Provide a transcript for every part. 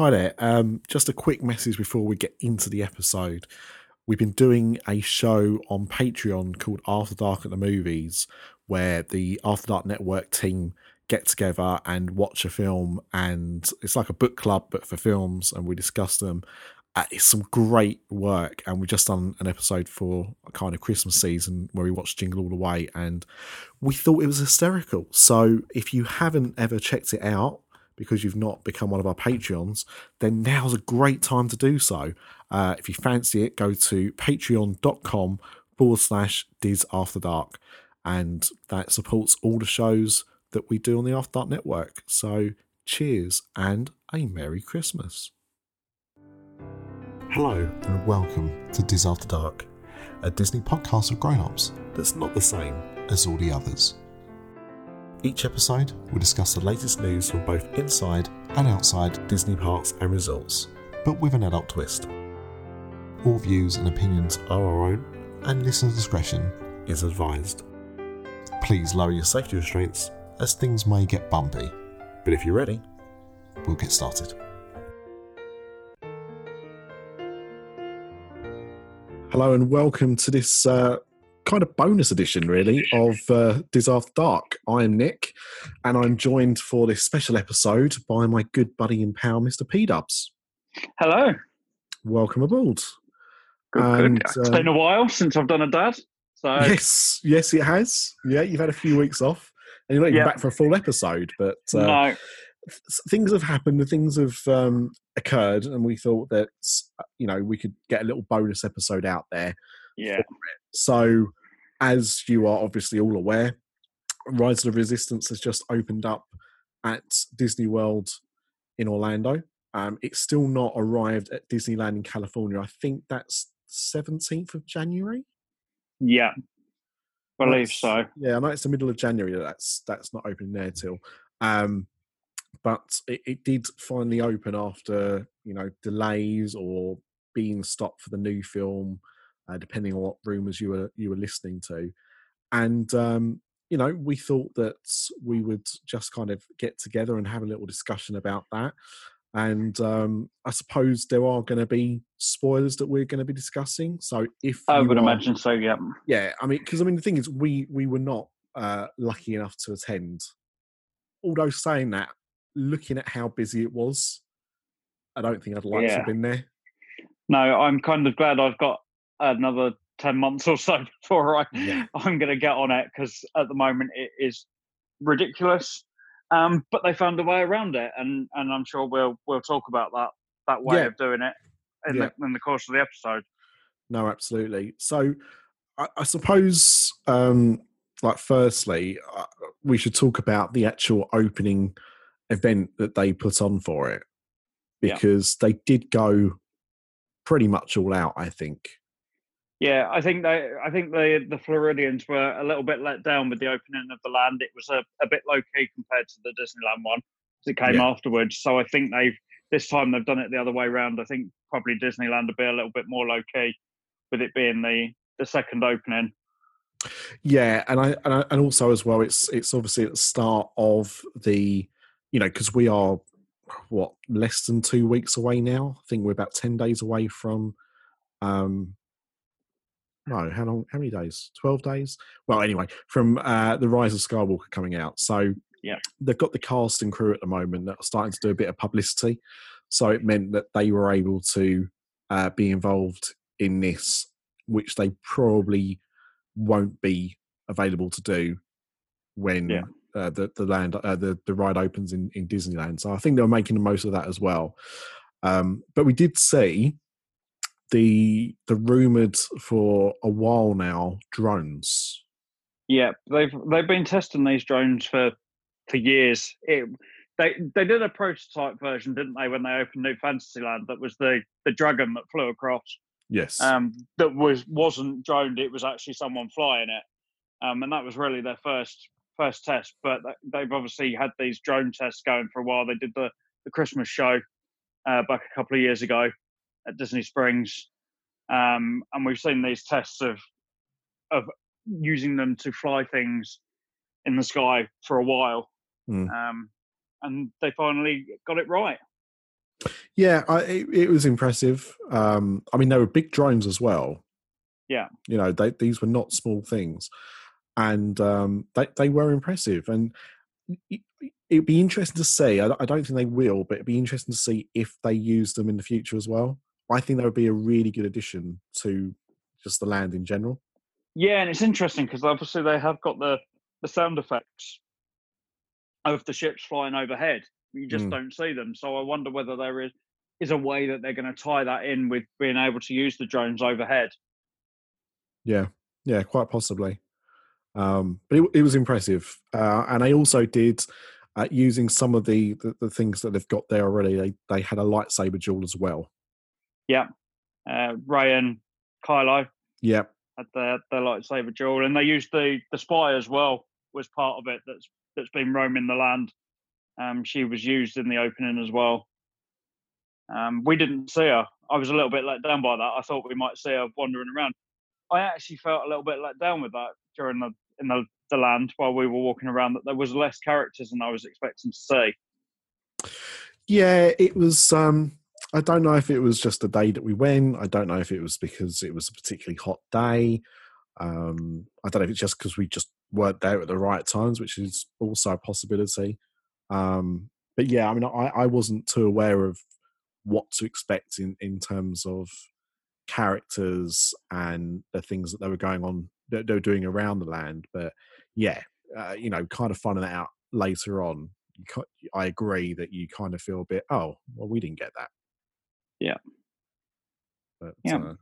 Hi there. Um, just a quick message before we get into the episode. We've been doing a show on Patreon called After Dark at the Movies, where the After Dark Network team get together and watch a film, and it's like a book club but for films, and we discuss them. Uh, it's some great work, and we've just done an episode for kind of Christmas season where we watched Jingle All the Way, and we thought it was hysterical. So if you haven't ever checked it out, because you've not become one of our Patreons, then now's a great time to do so. Uh, if you fancy it, go to patreon.com forward slash Diz After Dark. And that supports all the shows that we do on the After Dark Network. So cheers and a Merry Christmas. Hello and welcome to Diz After Dark, a Disney podcast of grown ups that's not the same as all the others. Each episode will discuss the latest news from both inside and outside Disney parks and resorts, but with an adult twist. All views and opinions are our own, and listener discretion is advised. Please lower your safety restraints as things may get bumpy, but if you're ready, we'll get started. Hello and welcome to this uh, kind of bonus edition, really, of uh, Diz After Dark. I am Nick, and I'm joined for this special episode by my good buddy in power, Mr. P Dubs. Hello. Welcome aboard. Good, And, good. It's um, been a while since I've done a dad. So Yes, yes, it has. Yeah, you've had a few weeks off, and you're not even Yeah. back for a full episode, but uh, no, th- things have happened, things have um, occurred, and we thought that uh, you know we could get a little bonus episode out there. Yeah, So, as you are obviously all aware, Rise of the Resistance has just opened up at Disney World in Orlando. Um, it's still not arrived at Disneyland in California. I think that's 17th of January. yeah. Believe That's- so. Yeah, I know it's the middle of January. That's that's not opening there till. Um, but it, it did finally open after you know delays or being stopped for the new film, uh, depending on what rumors you were you were listening to, and um, you know we thought that we would just kind of get together and have a little discussion about that. And um, I suppose there are going to be spoilers that we're going to be discussing. So if I would are- imagine so. Yeah, yeah i mean because i mean the thing is we we were not uh lucky enough to attend although saying that looking at how busy it was i don't think i'd like to have been there no, I'm kind of glad I've got another ten months or so before I Yeah. I'm going to get on it because at the moment it is ridiculous. Um, but they found a way around it, and and I'm sure we'll we'll talk about that that way Yeah. of doing it in Yeah. the in the course of the episode. no absolutely so i, I suppose um like firstly uh, we should talk about the actual opening event that they put on for it because they did go pretty much all out i think Yeah, I think they, I think the the Floridians were a little bit let down with the opening of the land. It was a, a bit low key compared to the Disneyland one as it came Yeah. afterwards. So I think they've this time they've done it the other way around. I think probably Disneyland will be a little bit more low key with it being the the second opening. Yeah, and I, and I and also as well, it's it's obviously at the start of the, you know, because we are what less than two weeks away now. I think we're about ten days away from, um, no, how long? How many days? Twelve days. Well, anyway, from uh, the Rise of Skywalker coming out. So Yeah. they've got the cast and crew at the moment that are starting to do a bit of publicity. So it meant that they were able to uh, be involved in this, which they probably won't be available to do when Yeah. uh, the the land uh, the the ride opens in in Disneyland. So I think they're making the most of that as well. Um, but we did see the the rumored for a while now drones. Yeah, they've they've been testing these drones for for years. It, they they did a prototype version, didn't they, when they opened New Fantasyland? That was the the dragon that flew across. Yes. um, that was wasn't droned. It was actually someone flying it, um, and that was really their first first test. But they've obviously had these drone tests going for a while. They did the the Christmas show uh, back a couple of years ago at Disney Springs, um, and we've seen these tests of of using them to fly things in the sky for a while, Mm. um, and they finally got it right. Yeah, I, it, it was impressive. Um, I mean, they were big drones as well. Yeah. You know, they, these were not small things. And um, they, they were impressive. And it, it'd be interesting to see. I, I don't think they will, but it'd be interesting to see if they use them in the future as well. I think that would be a really good addition to just the land in general. Yeah, and it's interesting because obviously they have got the, the sound effects of the ships flying overhead. You just Mm. don't see them. So I wonder whether there is is a way that they're going to tie that in with being able to use the drones overhead. Yeah, yeah, quite possibly. Um, but it, it was impressive, uh, and they also did uh, using some of the, the the things that they've got there already. They they had a lightsaber duel as well. Uh, Rey and Kylo Yeah, had their, their lightsaber duel, and they used the the spy as well was part of it. That's that's been roaming the land. Um, she was used in the opening as well. Um, we didn't see her. I was a little bit let down by that. I thought we might see her wandering around. I actually felt a little bit let down with that during the in the, the land while we were walking around. That there was less characters than I was expecting to see. yeah. It was. Um, I don't know if it was just the day that we went. I don't know if it was because it was a particularly hot day. Um, I don't know if it's just because we just weren't there at the right times, which is also a possibility. Um, but yeah, I mean, I, I wasn't too aware of what to expect in, in terms of characters and the things that they were going on, they were doing around the land. But yeah, uh, you know, kind of finding that out later on. I agree that you kind of feel a bit, oh, well, we didn't get that. Yeah. But Yeah. uh,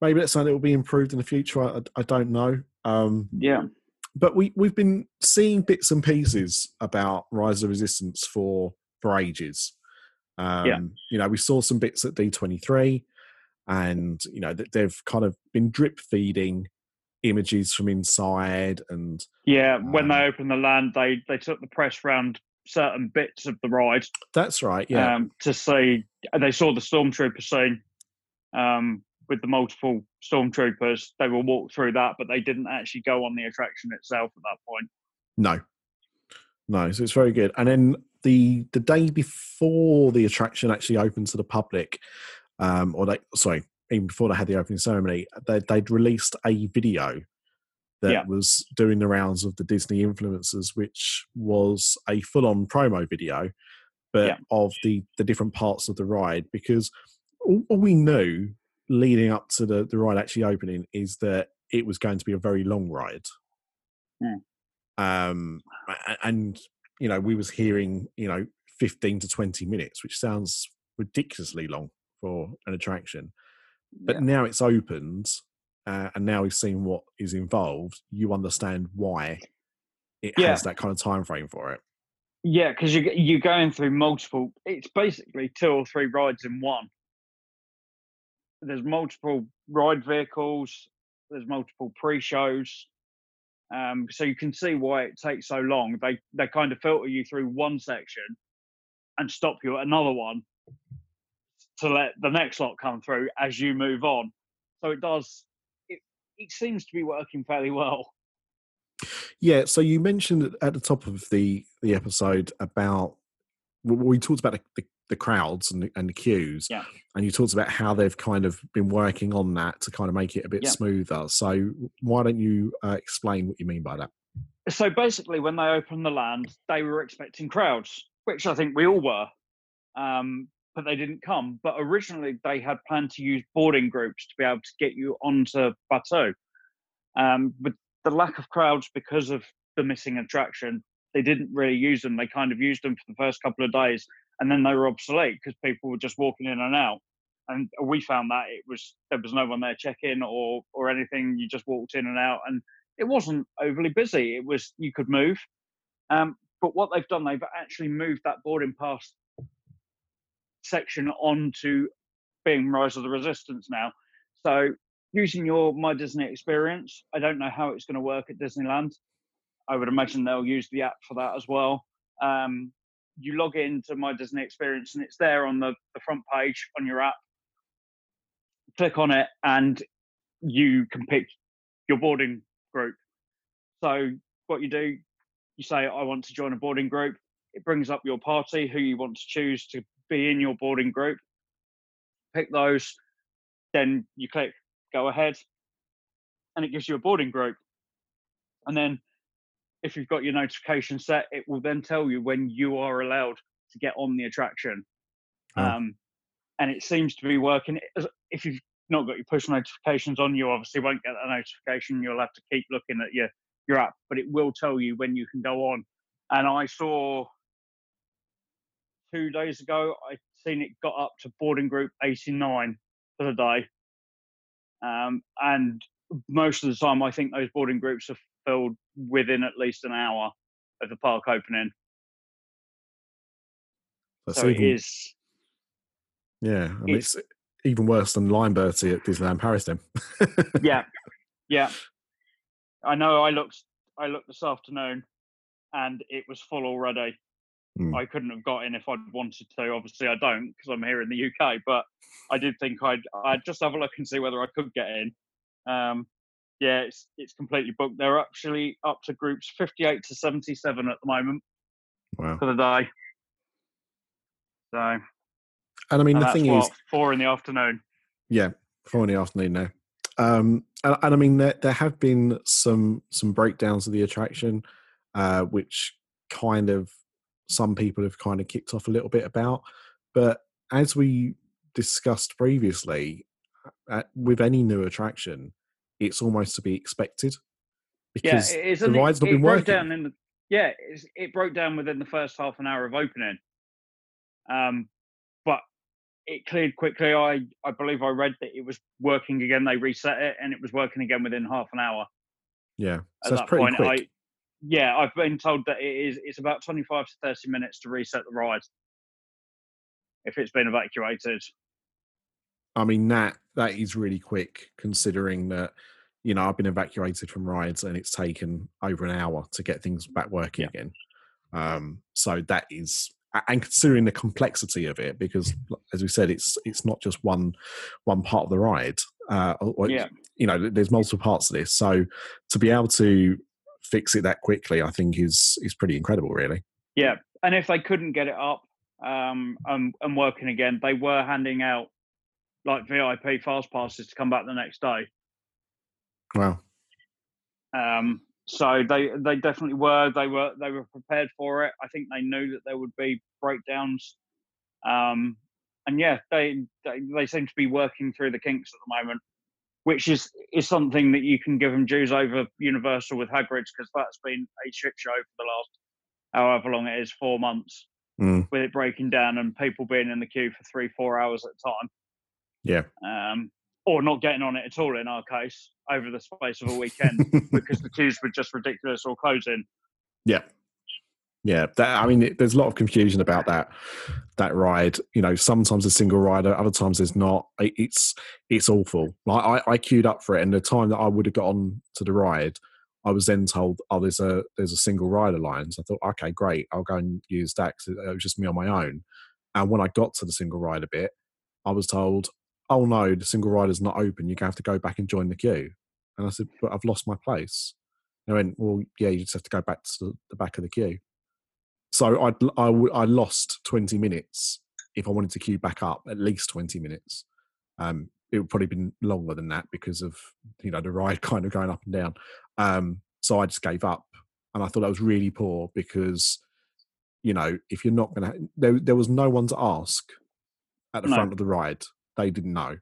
maybe that's something that will be improved in the future. I, I don't know. Um, Yeah, but we we've been seeing bits and pieces about Rise of Resistance for for ages. Um, You know, we saw some bits at D twenty three, and you know that they've kind of been drip feeding images from inside, and yeah. When they Um, opened the land, they they took the press round certain bits of the ride that's right. Yeah, um, to see. They saw the stormtrooper scene um, with the multiple stormtroopers. They will walk through that, but they didn't actually go on the attraction itself at that point. no, no. So it's very good. And then the the day before the attraction actually opened to the public, um, or they sorry, even before they had the opening ceremony, they, they'd released a video that Yeah. was doing the rounds of the Disney influencers, which was a full on promo video, but Yeah. of the the different parts of the ride. Because all, all we knew leading up to the, the ride actually opening is that it was going to be a very long ride. Mm. Um, and you know, we was hearing you know fifteen to twenty minutes, which sounds ridiculously long for an attraction. But Yeah. now it's opened, uh, and now we've seen what is involved. You understand why it Yeah. has that kind of time frame for it. Yeah, because you you're going through multiple. It's basically two or three rides in one. There's multiple ride vehicles. There's multiple pre-shows. Um, so you can see why it takes so long. They they kind of filter you through one section and stop you at another one to let the next lot come through as you move on. So it does. It seems to be working fairly well. Yeah. So you mentioned at- the top of the the episode about well, we talked about the, the, the crowds and the, and the queues, Yeah. and you talked about how they've kind of been working on that to kind of make it a bit Yeah. smoother. So why don't you uh, explain what you mean by that? so basically when they opened the land they were expecting crowds which i think we all were um, but they didn't come but originally they had planned to use boarding groups to be able to get you onto Batuu um, but the lack of crowds because of the missing attraction they didn't really use them. They kind of used them for the first couple of days and then they were obsolete because people were just walking in and out. And we found that it was there was no one there check-in or or anything. You just walked in and out and it wasn't overly busy. It was you could move, um, but what they've done, they've actually moved that boarding pass section onto being Rise of the Resistance now. So using your My Disney experience, I don't know how it's going to work at Disneyland. I would imagine they'll use the app for that as well. Um, you log into My Disney experience, and it's there on the, the front page on your app. Click on it, and you can pick your boarding group. So what you do, you say, I want to join a boarding group. It brings up your party, who you want to choose to be in your boarding group. Pick those, then you click go ahead, and it gives you a boarding group. And then if you've got your notification set, it will then tell you when you are allowed to get on the attraction. Oh. Um, and it seems to be working. If you've not got your push notifications on, you obviously won't get that notification. You'll have to keep looking at your your app, but it will tell you when you can go on. And I saw two days ago, I seen it got up to boarding group 89 for the day. Um, and most of the time, I think those boarding groups are filled within at least an hour of the park opening. That's so even, it is. Yeah, I mean, it's, even worse than Line Bertie at Disneyland Paris. Then. yeah, yeah. I know. I looked. I looked this afternoon, and it was full already. Mm. I couldn't have got in if I'd wanted to. Obviously, I don't because I'm here in the UK. But I did think I'd I'd just have a look and see whether I could get in. Um, yeah, it's it's completely booked. They're actually up to groups 58 to 77 at the moment Wow. for the day. So, and And I mean, the thing what, is, four in the afternoon. yeah, four in the afternoon now. Um, and, and I mean, there, there have been some some breakdowns of the attraction, uh, which kind of some people have kind of kicked off a little bit about. But as we discussed previously, uh, with any new attraction, it's almost to be expected because yeah, the ride's not it been broke working. down in the yeah, it's, it broke down within the first half an hour of opening. Um, but it cleared quickly. I I believe I read that it was working again. They reset it and it was working again within half an hour. yeah, At so that's that pretty point, quick. Yeah, I've been told that it is it's about twenty five to thirty minutes to reset the ride if it's been evacuated. I mean that that is really quick considering that you know I've been evacuated from rides and it's taken over an hour to get things back working again. Um, so that is and considering the complexity of it because as we said it's it's not just one one part of the ride uh or, Yeah. you know there's multiple parts of this so to be able to fix it that quickly i think is is pretty incredible really Yeah, and if they couldn't get it up um, and, and working again, they were handing out like VIP fast passes to come back the next day. wow Um, so they they definitely were. They were they were prepared for it. I think they knew that there would be breakdowns. Um, and yeah, they, they they seem to be working through the kinks at the moment, which is is something that you can give them dues over Universal with Hagrid's because that's been a shit show for the last however long it is, four months, Mm. with it breaking down and people being in the queue for three four hours at a time. yeah Um, or not getting on it at all in our case over the space of a weekend because the queues were just ridiculous or closing. Yeah, yeah. That, I mean, it, there's a lot of confusion about that that ride. You know, sometimes a single rider, other times there's not. It, it's it's awful. Like I, I queued up for it, and the time that I would have got on to the ride, I was then told, "Oh, there's a there's a single rider line." So I thought, "Okay, great, I'll go and use that." 'cause it was just me on my own. And when I got to the single rider bit, I was told, "Oh no, the single rider's not open. You're gonna have to go back and join the queue." And I said, "But I've lost my place." And I went, "Well, yeah, you just have to go back to the, the back of the queue." So I'd, I w- I lost twenty minutes if I wanted to queue back up, at least twenty minutes. Um, it would probably been longer than that because of you know the ride kind of going up and down. Um, so I just gave up, and I thought that was really poor because you know if you're not going to, there there was no one to ask at the No. front of the ride. They didn't know.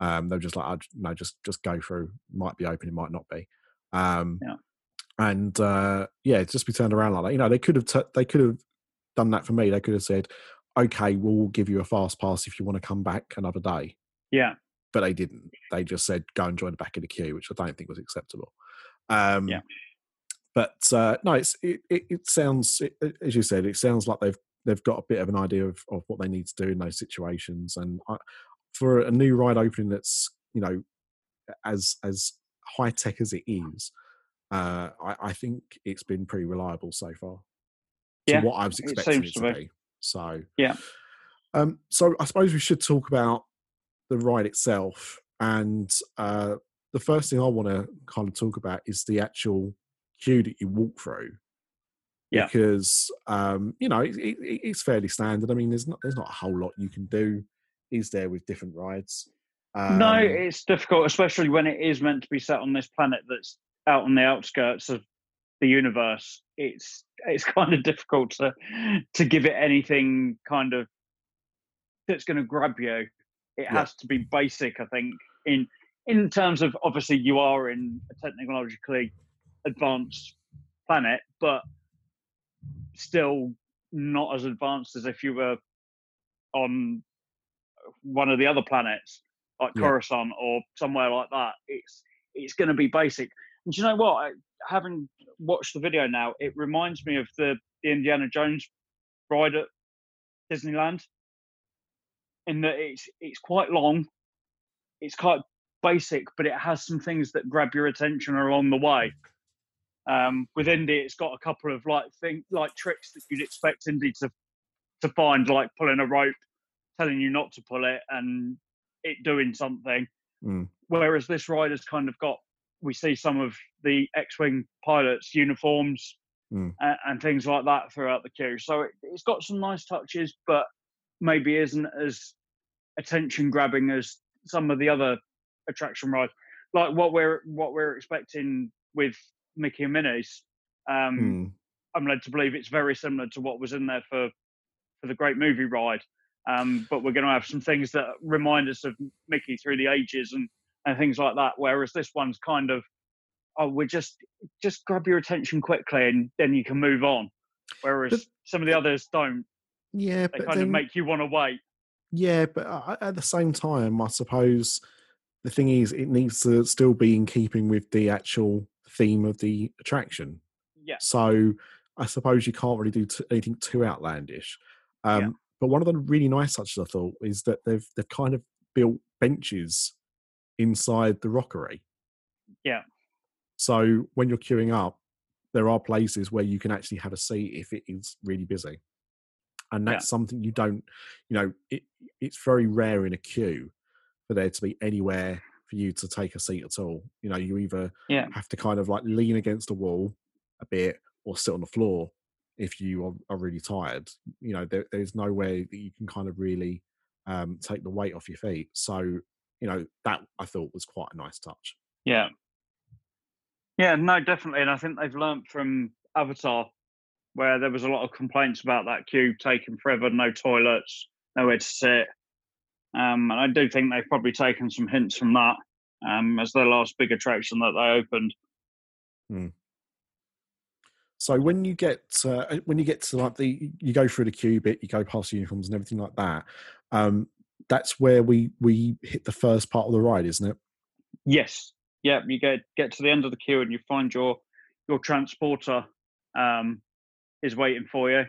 Um, they were just like, "Oh, no, just just go through. Might be open, it might not be. Um, Yeah. And uh, yeah, just be turned around like that. You know, they could have t- they could have done that for me. They could have said, "Okay, we'll give you a fast pass if you want to come back another day." Yeah, But they didn't. They just said, "Go and join the back of the queue," which I don't think was acceptable. Um, Yeah. But uh, no, it's it, it, it sounds it, as you said, it sounds like they've they've got a bit of an idea of, of what they need to do in those situations. And I, for a new ride opening that's you know as as high tech as it is, uh, I, I think it's been pretty reliable so far. To Yeah, what I was expecting it, seems to to be. be. So Yeah. Um, so I suppose we should talk about the ride itself. And uh, the first thing I want to kind of talk about is the actual queue that you walk through. Yeah. because um, you know it, it, it's fairly standard. I mean, there's not there's not a whole lot you can do, is there, with different rides? Um, no, it's difficult, especially when it is meant to be set on this planet that's out on the outskirts of the universe. It's it's kind of difficult to to give it anything kind of that's going to grab you. It Yeah. has to be basic, I think. In in terms of obviously you are in a technologically advanced planet, but still not as advanced as if you were on one of the other planets like Yeah. Coruscant or somewhere like that. It's it's going to be basic. And do you know what? I, having watched the video now, it reminds me of the, the Indiana Jones ride at Disneyland. In that it's it's quite long, it's quite basic, but it has some things that grab your attention along the way. Um, with Indy, it's got a couple of like thing like tricks that you'd expect Indy to to find, like pulling a rope, telling you not to pull it, and it doing something. Mm. Whereas this ride has kind of got, we see some of the X-wing pilots' uniforms Mm. and, and things like that throughout the queue. So it, it's got some nice touches, but maybe isn't as attention grabbing as some of the other attraction rides. Like what we're what we're expecting with Mickey and Minnie's. Um, mm, I'm led to believe it's very similar to what was in there for for the Great Movie Ride. Um, but we're going to have some things that remind us of Mickey through the ages and and things like that. Whereas this one's kind of oh, we're just just grab your attention quickly and then you can move on. Whereas But- some of the others don't. yeah, They kind of make you want to wait. yeah, but at the same time, I suppose the thing is, it needs to still be in keeping with the actual theme of the attraction. Yeah. So I suppose you can't really do t- anything too outlandish. Um, Yeah. But one of the really nice touches I thought is that they've they've kind of built benches inside the rockery. Yeah. So when you're queuing up, there are places where you can actually have a seat if it is really busy, and Yeah. that's something you don't. You know, it it's very rare in a queue for there to be anywhere for you to take a seat at all. You know, you either Yeah. have to kind of like lean against a wall a bit or sit on the floor if you are, are really tired. You know, there, there's no way that you can kind of really um, take the weight off your feet. So, you know, that I thought was quite a nice touch. Yeah. Yeah, no, definitely. And I think they've learnt from Avatar, where there was a lot of complaints about that queue taking forever, no toilets, nowhere to sit. Um, and I do think they've probably taken some hints from that um, as their last big attraction that they opened. So when you get uh, when you get to like the you go through the queue bit, you go past uniforms and everything like that. Um, that's where we we hit the first part of the ride, isn't it? Yes. Yeah, you get get to the end of the queue and you find your your transporter um, is waiting for you.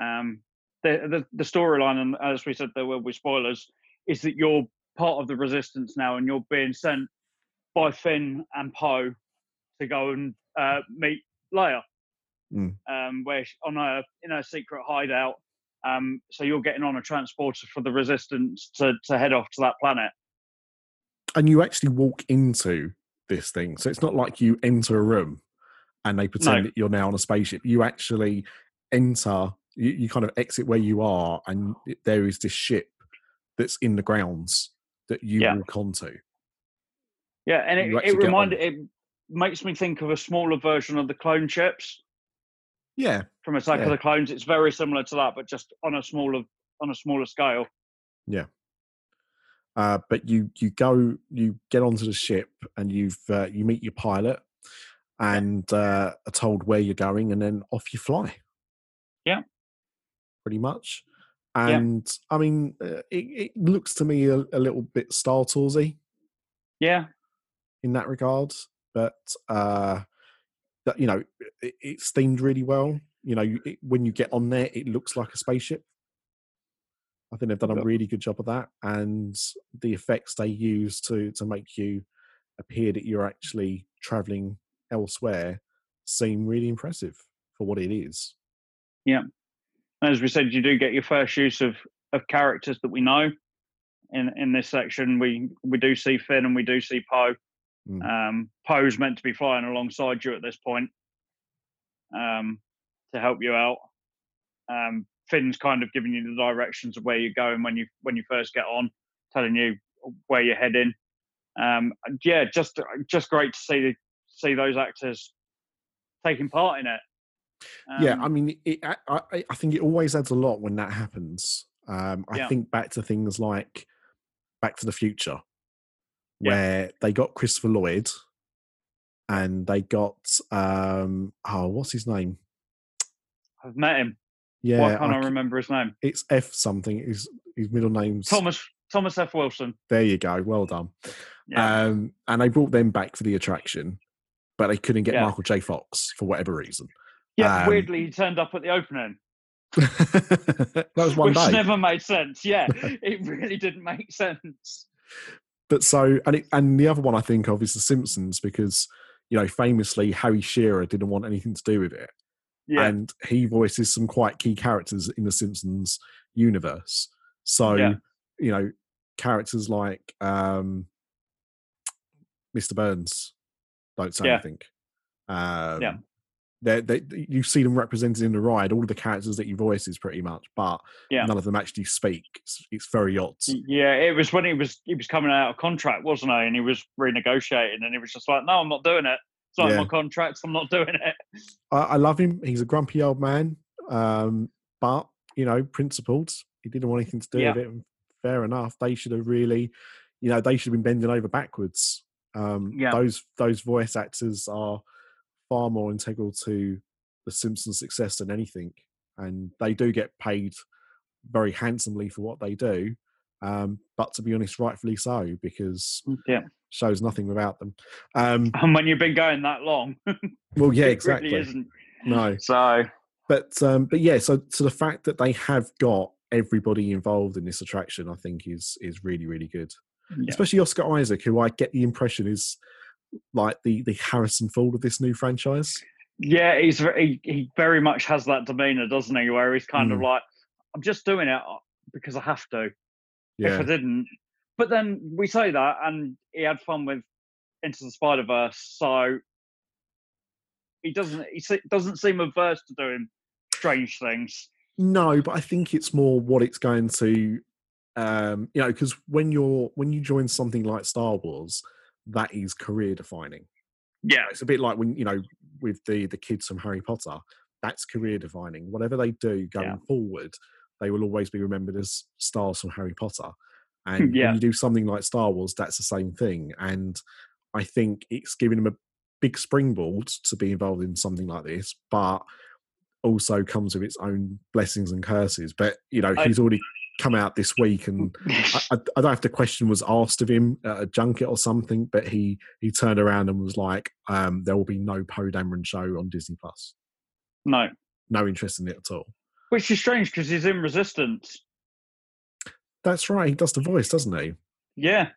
Um, the the, the storyline, and as we said, there will be spoilers, is that you're part of the resistance now, and you're being sent by Finn and Poe to go and uh, meet Leia, Mm. um, where she, on a in a secret hideout. Um, so you're getting on a transporter for the resistance to to head off to that planet. And you actually walk into this thing, so it's not like you enter a room and they pretend No. that you're now on a spaceship. You actually enter. You, you kind of exit where you are, and it- there is this ship that's in the grounds that you Yeah. walk onto. Yeah, and You it, it reminded it makes me think of a smaller version of the clone ships Yeah, from Attack Yeah. of the Clones. It's very similar to that, but just on a smaller on a smaller scale. Yeah. Uh, but you you go you get onto the ship and you've uh, you meet your pilot and uh, are told where you're going and then off you fly Yeah. pretty much Yeah. and i mean uh, it, it looks to me a, a little bit star toursy Yeah, in that regard but uh that you know it, it's themed really well. You know you- it, when you get on there it looks like a spaceship. I think they've done a really good job of that and the effects they use to to make you appear that you're actually traveling elsewhere seem really impressive for what it is. Yeah, as we said, you do get your first use of of characters that we know. In in this section, we we do see Finn and we do see Poe. Mm. Um, Poe's meant to be flying alongside you at this point. Um, to help you out. Um, Finn's kind of giving you the directions of where you're going when you when you first get on, telling you where you're heading. Um, yeah, just just great to see the, see those actors taking part in it. Um, yeah, I mean, it, I, I, I think it always adds a lot when that happens. Um, I yeah. think back to things like Back to the Future, where yeah. they got Christopher Lloyd and they got um oh what's his name? I've met him. Yeah, Why can't I, I remember his name? It's F something. His his middle name's Thomas Thomas F Wilson. There you go. Well done. Yeah. Um, and they brought them back for the attraction, but they couldn't get yeah. Michael J. Fox for whatever reason. Yeah, um, weirdly, he turned up at the opening. that was one Which day. never made sense. Yeah, it really didn't make sense. But so, and it, and the other one I think of is The Simpsons because you know famously Harry Shearer didn't want anything to do with it, yeah. and he voices some quite key characters in The Simpsons universe. So yeah. you know characters like um, Mr. Burns don't say yeah. anything. Um, yeah they they you see them represented in the ride. All of the characters that you voices pretty much, but yeah. none of them actually speak. It's, it's, very odd. Yeah, it was when he was he was coming out of contract, wasn't he? And he was renegotiating, and he was just like, "No, I'm not doing it. It's not yeah. my contract. I'm not doing it." I, I, love him. He's a grumpy old man, um, but you know, principled. He didn't want anything to do yeah. with it. Fair enough. They should have really, you know, they should have been bending over backwards. Um, yeah. Those those voice actors are far more integral to the Simpsons' success than anything, and they do get paid very handsomely for what they do. Um, but to be honest, rightfully so because mm, yeah, shows nothing without them. Um, and when you've been going that long, well, yeah, exactly. Really no, so but um, but yeah, so so the fact that they have got everybody involved in this attraction, I think, is is really really good. Yeah. Especially Oscar Isaac, who I get the impression is like the the Harrison Ford of this new franchise. Yeah, he's he, he very much has that demeanor, doesn't he? Where he's kind mm. of like, I'm just doing it uh, because I have to. Yeah. If I didn't, but then we say that, and he had fun with Into the Spider Verse, so he doesn't he doesn't seem averse to doing strange things. No, but I think it's more what it's going to, um, you know, because when you're when you join something like Star Wars, that is career defining. Yeah, it's a bit like when you know with the the kids from Harry Potter. That's career defining. Whatever they do going yeah. forward, they will always be remembered as stars from Harry Potter. And yeah. when you do something like Star Wars, that's the same thing. And I think it's giving them a big springboard to be involved in something like this, but also comes with its own blessings and curses. But you know, I, he's already come out this week, and I, I, I, don't know if the question was asked of him at a junket or something, but he he turned around and was like, um, "There will be no Poe Dameron show on Disney Plus." No, no interest in it at all. Which is strange because he's in Resistance. That's right. He does the voice, doesn't he? Yeah.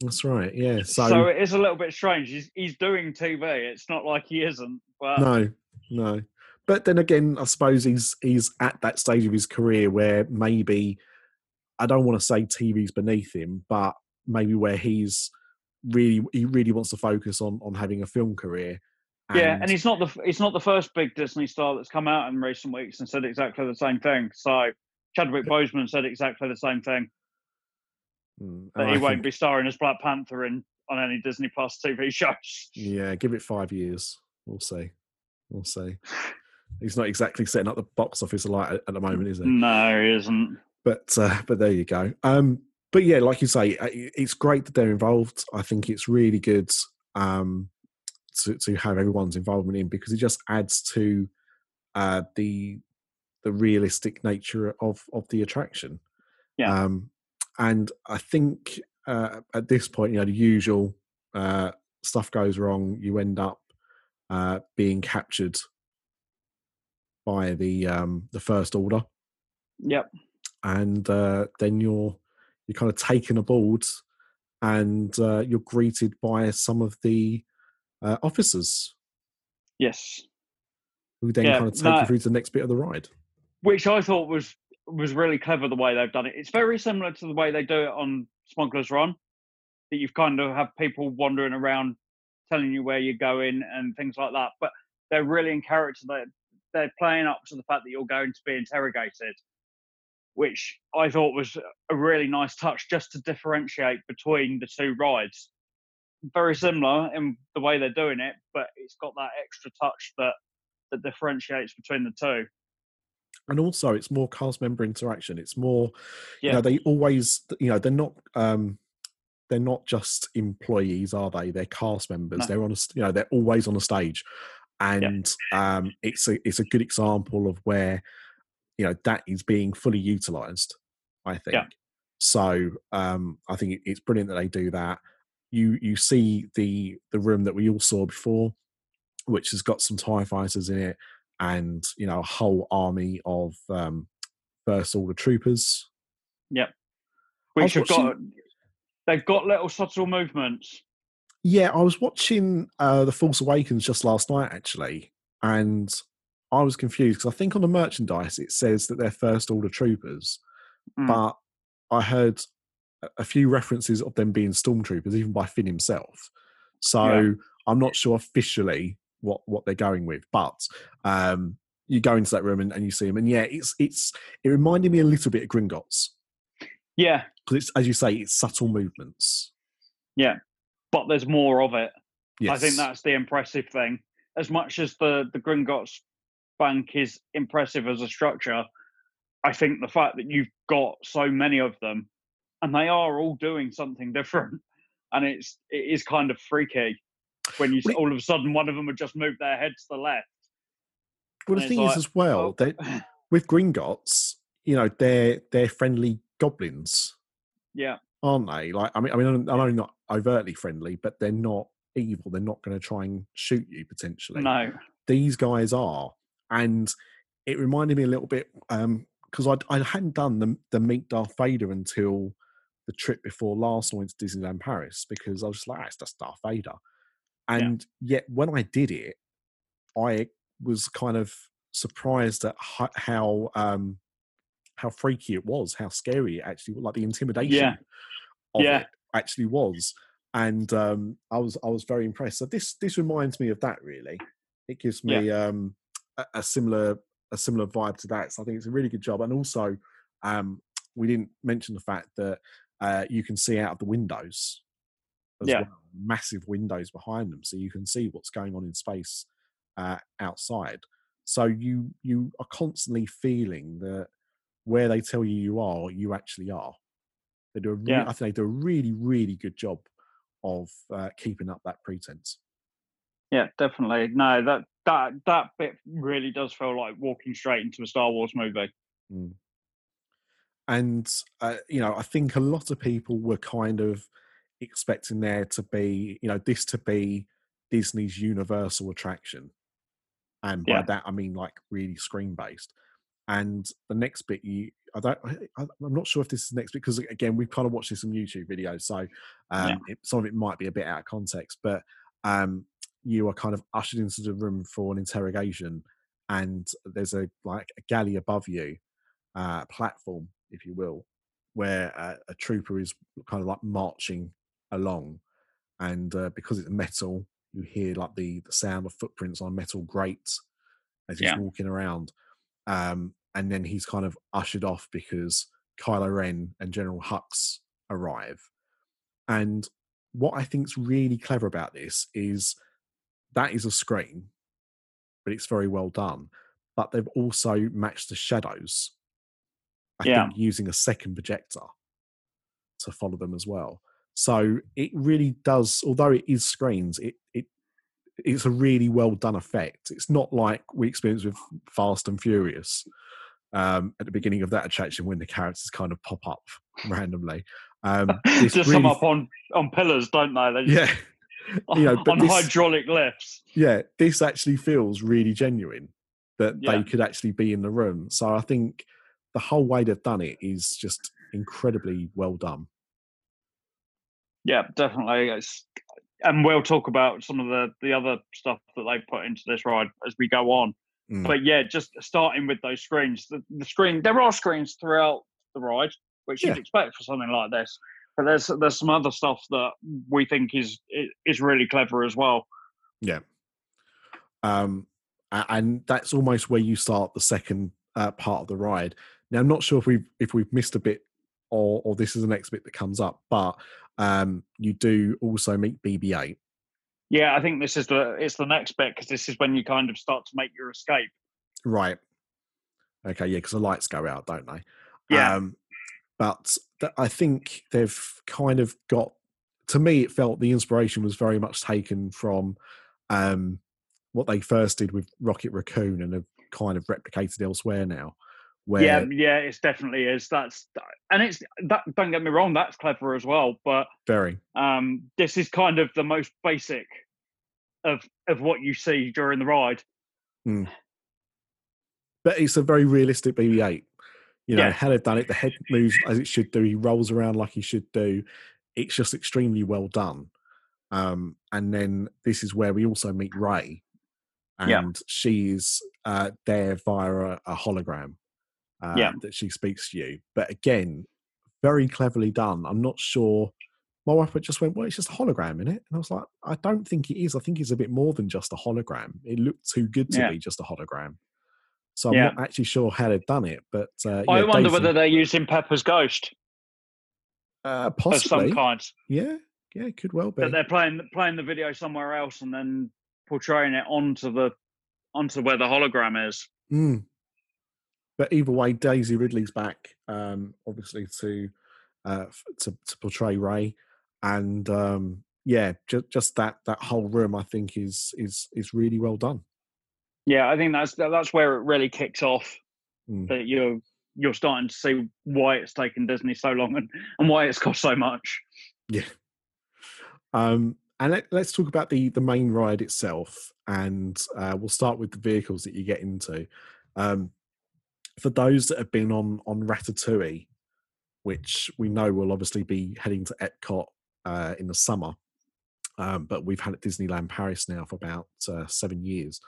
That's right. Yeah. So, so it is a little bit strange. He's he's doing TV. It's not like he isn't. But no, no. But then again, I suppose he's he's at that stage of his career where maybe I don't want to say TV's beneath him, but maybe where he's really he really wants to focus on on having a film career. And yeah, and he's not the he's not the first big Disney star that's come out in recent weeks and said exactly the same thing. So Chadwick Boseman said exactly the same thing. Mm, that he I won't think, be starring as Black Panther in on any Disney Plus TV shows. Yeah, give it five years. We'll see. We'll see. He's not exactly setting up the box office a lot at the moment, is he? No, he isn't. But uh, but there you go. Um, but yeah, like you say, uh, it's great that they're involved. I think it's really good um, to to have everyone's involvement in because it just adds to uh, the the realistic nature of of the attraction. Yeah. Um, and I think uh, at this point, you know, the usual uh, stuff goes wrong. You end up uh, being captured by the um, the first order. Yep and uh, then you're you're kind of taken aboard, and uh, you're greeted by some of the uh, officers. Yes. Who then yeah, kind of take you through to the next bit of the ride. Which I thought was was really clever the way they've done it. It's very similar to the way they do it on Smuggler's Run. That you've kind of have people wandering around telling you where you're going and things like that. But they're really in character. They they're playing up to the fact that you're going to be interrogated, which I thought was a really nice touch just to differentiate between the two rides. Very similar in the way they're doing it, but it's got that extra touch that that differentiates between the two. And also, it's more cast member interaction. It's more, Yeah. you know, they always, you know, they're not, um, they're not just employees, are they? They're cast members. No. They're on, a, you know, they're always on a stage, and um, it's a it's a good example of where, you know, that is being fully utilized. I think. So um, I think it's brilliant that they do that. You you see the the room that we all saw before, which has got some Tie fighters in it, and you know a whole army of um, first order troopers. Yep. Which have watching- got they've got little subtle movements. Yeah, I was watching uh, The Force Awakens just last night actually, and I was confused because I think on the merchandise it says that they're first order troopers, Mm. but I heard a- few references of them being stormtroopers, even by Finn himself. So Yeah. I'm not sure officially what what they're going with, but um, you go into that room and, and you see them, and yeah, it's it's it reminded me a little bit of Gringotts Yeah, because it's as you say, it's subtle movements. Yeah, but there's more of it. Yes. I think that's the impressive thing. As much as the the Gringotts Bank is impressive as a structure, I think the fact that you've got so many of them, and they are all doing something different, and it's it is kind of freaky when you all of a sudden one of them would just move their head to the left. Well, the thing like, is as well oh. that with Gringotts, you know, they're they're friendly goblins, yeah, aren't they? Like, I mean, I mean, I know not overtly friendly, but they're not evil. They're not going to try and shoot you potentially. no, These guys are, and it reminded me a little bit because I I hadn't done the the meet Darth Vader until the trip before last. I went to Disneyland Paris because I was just like, ah, it's just Darth Vader, and yet when I did it, I was kind of surprised at ho- how um how freaky it was, how scary it actually like the intimidation Yeah. of Yeah. it actually was. And um I was I was very impressed. So this this reminds me of that really. It gives Yeah. me um a, a similar a similar vibe to that. So I think it's a really good job. And also um we didn't mention the fact that uh you can see out of the windows as Yeah. well. Massive windows behind them. So you can see what's going on in space uh, outside. So you you are constantly feeling that where they tell you you are, you actually are. They do a re- Yeah. I think they do a really really good job of uh, keeping up that pretense. yeah, definitely. No, that that that bit really does feel like walking straight into a Star Wars movie. Mm. And uh, you know, I think a lot of people were kind of expecting there to be, you know, this to be Disney's universal attraction, and by Yeah. that I mean like really screen based. And the next bit, you, I don't, I, I'm not sure if this is the next bit because again, we've kind of watched this on YouTube videos, so um, it, some of it might be a bit out of context, but um, you are kind of ushered into the room for an interrogation, and there's a like a galley above you, uh, platform, if you will, where uh, a trooper is kind of like marching along, and uh, because it's metal, you hear like the the sound of footprints on metal grates as he's Yeah. walking around, um, and then he's kind of ushered off because Kylo Ren and General Hux arrive, and what I think's really clever about this is that is a screen, but it's very well done. But they've also matched the shadows. I Yeah. think using a second projector to follow them as well. So it really does, although it is screens, it it it's a really well done effect. It's not like we experienced with Fast and Furious um, at the beginning of that attraction when the characters kind of pop up randomly. Um, Just really- come up on on pillars, don't they? They just- yeah, you know, but on this- hydraulic lifts. yeah, this actually feels really genuine that Yeah. they could actually be in the room. So I think the whole way they've done it is just incredibly well done. Yeah, definitely. It's, and we'll talk about some of the the other stuff that they put into this ride as we go on. Mm. But yeah, just starting with those screens. The, the screen there are screens throughout the ride, which you'd expect for something like this. But there's there's some other stuff that we think is is really clever as well. Yeah. Um, and that's almost where you start the second uh, part of the ride. Now, I'm not sure if we've if we've missed a bit, or or this is the next bit that comes up, but um, you do also meet BB-8. Yeah, I think this is the it's the next bit because this is when you kind of start to make your escape. Right. Okay. Yeah, because the lights go out, don't they? Yeah. Um, but I think they've kind of got. To me, it felt the inspiration was very much taken from um, what they first did with Rocket Raccoon and have kind of replicated elsewhere now. Where Yeah, yeah, it's definitely is. That's and it's that. Don't get me wrong, that's clever as well. But very um, this is kind of the most basic of of what you see during the ride. but it's a very realistic BB-8. You know, Yeah. they've done it, the head moves as it should do. He rolls around like he should do. It's just extremely well done. Um, and then this is where we also meet Rey, and Yeah. she is uh, there via a, a hologram uh, Yeah. that she speaks to you. But again, very cleverly done. I'm not sure. My wife just went, "Well, it's just a hologram in it," and I was like, "I don't think it is. I think it's a bit more than just a hologram. It looked too good to Yeah. be just a hologram." So I'm Yeah. not actually sure how they've done it, but uh, I yeah, wonder Daisy- whether they're using Pepper's ghost uh, of possibly, some kind. yeah, yeah, it could well be. That they're playing playing the video somewhere else and then portraying it onto the onto where the hologram is. Mm. But either way, Daisy Ridley's back, um, obviously to uh, to to portray Rey, and um, yeah, just just that that whole room, I think, is is is really well done. Yeah, I think that's that's where it really kicks off. Mm. That you're you're starting to see why it's taken Disney so long and, and why it's cost so much. Yeah. Um, and let, let's talk about the the main ride itself, and uh, we'll start with the vehicles that you get into. Um, for those that have been on on Ratatouille, which we know will obviously be heading to Epcot uh, in the summer, um, but we've had at Disneyland Paris now for about uh, seven years.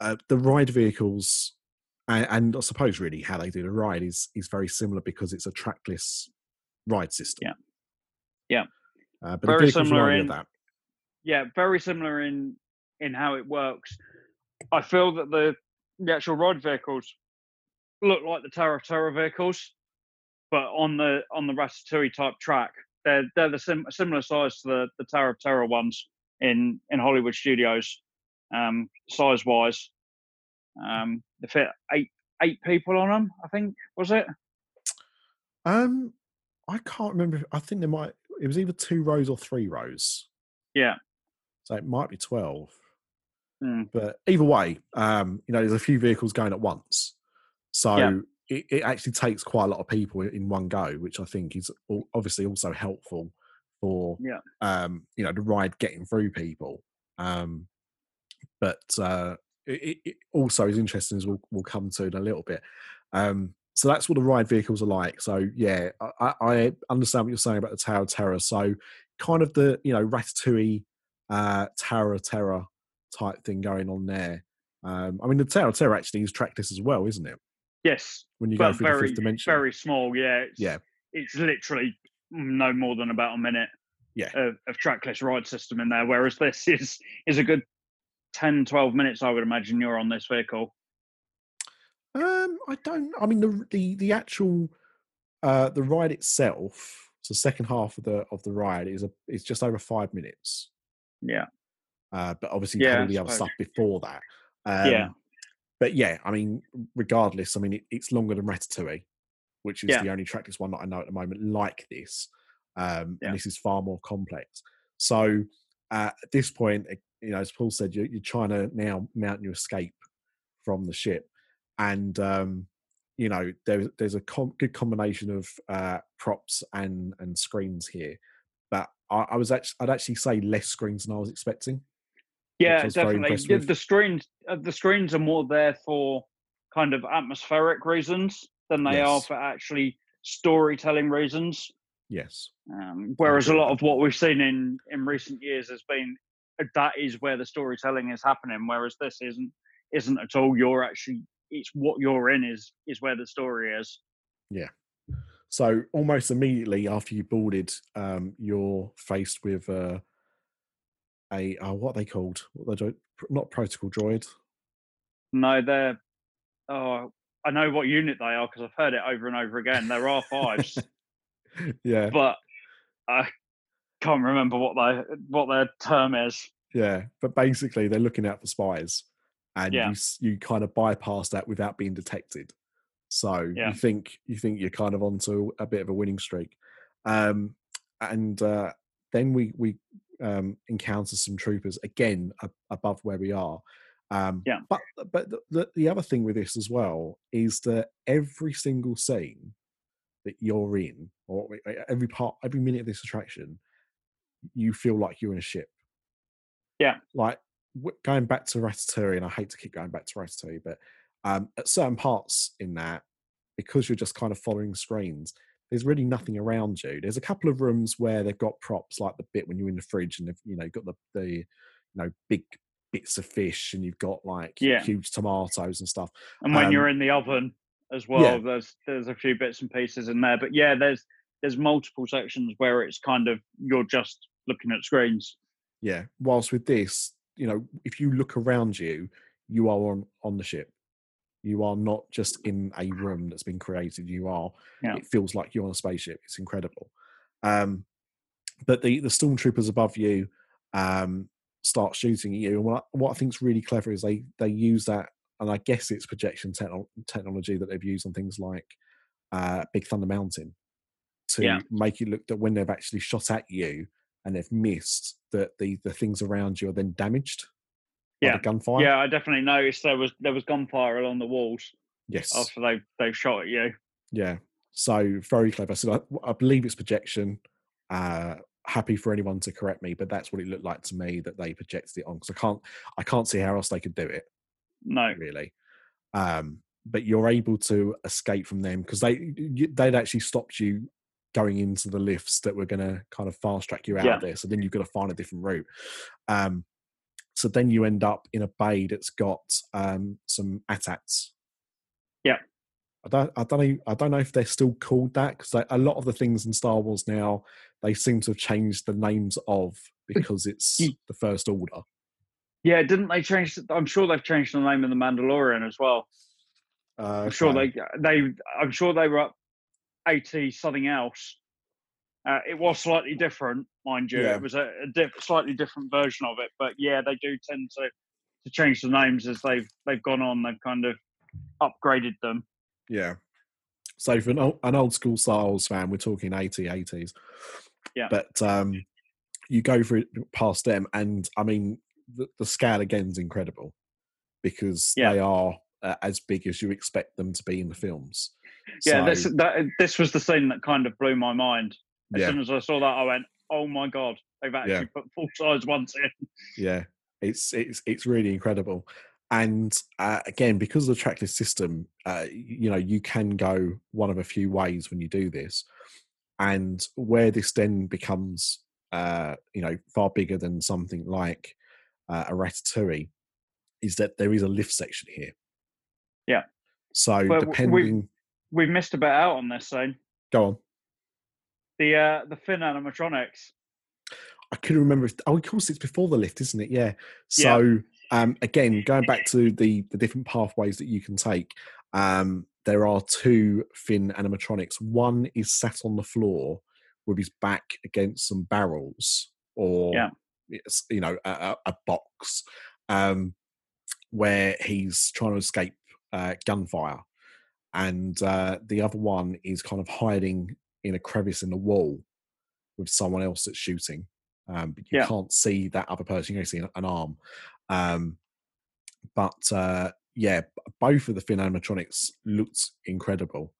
Uh, the ride vehicles, and, and I suppose really how they do the ride is is very similar because it's a trackless ride system. Yeah. Yeah. Uh, but Very similar in- that. yeah, very similar in in how it works. I feel that the the actual ride vehicles look like the Tower of Terror vehicles, but on the on the Ratatouille type track. They're they're the sim- similar size to the, the Tower of Terror ones in in Hollywood studios, um, size wise. Um, they fit eight eight people on them. I think was it. Um, I can't remember. I think there might. It was either two rows or three rows, Yeah. so it might be twelve. Mm. But either way, um, you know, there's a few vehicles going at once, so Yeah. it, it actually takes quite a lot of people in one go, which I think is obviously also helpful for Yeah. um, you know, the ride getting through people. Um, but uh, it, it- also is interesting as we'll, we'll come to in a little bit. Um, so that's what the ride vehicles are like. So yeah, I, I understand what you're saying about the Tower of Terror. So kind of the you know Ratatouille, uh, Tower of Terror type thing going on there. Um, I mean, the Tower of Terror actually is trackless as well, isn't it? Yes, When you go through the very fifth dimension. very small. Yeah. It's, Yeah. It's literally no more than about a minute. Yeah. Of, of trackless ride system in there, whereas this is is a good 10, 12 minutes. I would imagine you're on this vehicle. Um, I don't. I mean, the the the actual uh the ride itself, so the second half of the of the ride is a is just over five minutes. Yeah. Uh, but obviously Yeah, all the other stuff before that. Um, Yeah. But yeah, I mean, regardless, I mean, it, it's longer than Ratatouille, which is Yeah. the only trackless one that I know at the moment like this. Um, Yeah. And this is far more complex. So uh, at this point, eh, you know, as Paul said, you're, you're trying to now mount your escape from the ship, and um, you know, there, there's a com- good combination of uh, props and and screens here. But I, I was actually, I'd actually say less screens than I was expecting. Yeah, was definitely. The, the screens uh, the screens are more there for kind of atmospheric reasons than they are for actually storytelling reasons. Yes. Um, whereas a lot of what we've seen in in recent years has been uh, that is where the storytelling is happening. Whereas this isn't isn't at all. You're actually it's what you're in is is where the story is. Yeah. So almost immediately after you boarded, um, you're faced with uh, a uh, what are they called? What they do? Not protocol droid. No, they're. Oh, I know what unit they are because I've heard it over and over again. There are fives, yeah, but I can't remember what they what their term is. yeah. But basically, they're looking out for spies, and Yeah. you you kind of bypass that without being detected. So Yeah. you think you think you're kind of onto a bit of a winning streak, um, and uh, then we we um, encounter some troopers again a- above where we are. Um, Yeah. But but the, the, the other thing with this as well is that every single scene that you're in, or every part, every minute of this attraction, you feel like you're in a ship. Yeah. Like going back to Ratatouille, and I hate to keep going back to Ratatouille, but um, at certain parts in that, because you're just kind of following screens, there's really nothing around you. There's a couple of rooms where they've got props, like the bit when you're in the fridge, and they've you know got the the you know big bits of fish, and you've got like Yeah. huge tomatoes and stuff. And when Um, you're in the oven as well, yeah. there's there's a few bits and pieces in there. But yeah, there's there's multiple sections where it's kind of you're just looking at screens. Yeah. Whilst with this, you know, if you look around you, you are on on the ship. You are not just in a room that's been created. You are. Yeah. It feels like you're on a spaceship. It's incredible. Um, but the the stormtroopers above you um, start shooting at you. And what I, what I think is really clever is they they use that, and I guess it's projection techno- technology that they've used on things like uh, Big Thunder Mountain to Yeah. make it look that when they've actually shot at you and they've missed that the the things around you are then damaged by Yeah. the gunfire. Yeah, I definitely noticed there was there was gunfire along the walls Yes. after they they shot at you. Yeah. So very clever. So I, I believe it's projection. Uh, happy for anyone to correct me, but that's what it looked like to me that they projected it on because I can't I can't see how else they could do it No, really. Um, but you're able to escape from them because they they'd actually stopped you going into the lifts that were going to kind of fast track you out Yeah. of there. So then you've got to find a different route. Um, so then you end up in a bay that's got um, some AT-ATs. Yeah. I don't, I don't know. I don't know if they're still called that because a lot of the things in Star Wars now they seem to have changed the names of because it's the First Order. Yeah, didn't they change? I'm sure they've changed the name of the Mandalorian as well. Uh, I'm sure okay. they they I'm sure they were up eighty something else. Uh, it was slightly different, mind you. Yeah. It was a, a diff, slightly different version of it, but yeah, they do tend to to change the names as they've they've gone on. They've kind of upgraded them. Yeah. So for an old, an old school Star Wars fan, we're talking 80, 80s. Yeah. But um, you go through past them, and I mean, the, the scale again is incredible because Yeah. they are uh, as big as you expect them to be in the films. Yeah, So, this that this was the scene that kind of blew my mind. As yeah, soon as I saw that, I went, "Oh my god, they've actually put full size ones in." yeah, it's it's it's really incredible. And uh, again, because of the trackless system, uh, you know, you can go one of a few ways when you do this. And where this then becomes, uh, you know, far bigger than something like uh, a ratatouille, is that there is a lift section here. Yeah. So Well, w- we- depending, We've missed a bit out on this scene. go on. The uh, the Finn animatronics. I couldn't remember. If, oh, of course, it's before the lift, isn't it? Yeah. So um, again, going back to the the different pathways that you can take, um, there are two Finn animatronics. One is sat on the floor with his back against some barrels, or Yeah. You know, a, a, box, um, where he's trying to escape uh, gunfire, and uh, the other one is kind of hiding in a crevice in the wall with someone else that's shooting. Um, but you Yeah. can't see that other person. You only see an, an arm. Um, but uh, yeah, both of the Finn animatronics looked incredible,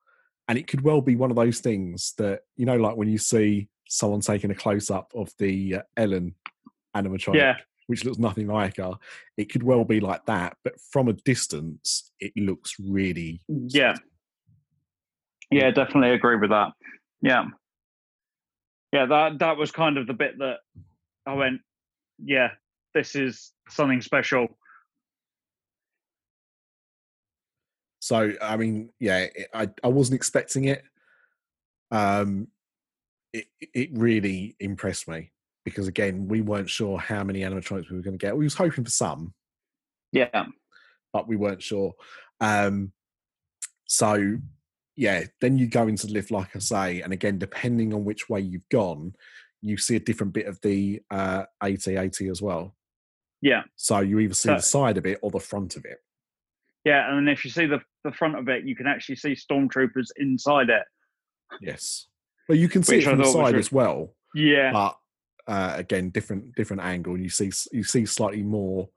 and it could well be one of those things that you know, like when you see someone taking a close up of the uh, Ellen animatronic, Yeah, which looks nothing like her. It could well be like that, but from a distance, it looks really yeah, yeah. Definitely agree with that. Yeah, yeah. That that was kind of the bit that I went, yeah, this is something special. So I mean, yeah, I I wasn't expecting it. Um, it it really impressed me because again, we weren't sure how many animatronics we were going to get. We was hoping for some, Yeah, but we weren't sure. Um, so yeah, then you go into the lift, like I say, and again, depending on which way you've gone, you see a different bit of the uh, AT-AT as well. Yeah. So you either see So- the side of it or the front of it. Yeah, and then if you see the the front of it, you can actually see stormtroopers inside it. Yes. But you can see Which it from the side as well, Yeah, but uh, again, different different angle, and you see you see slightly more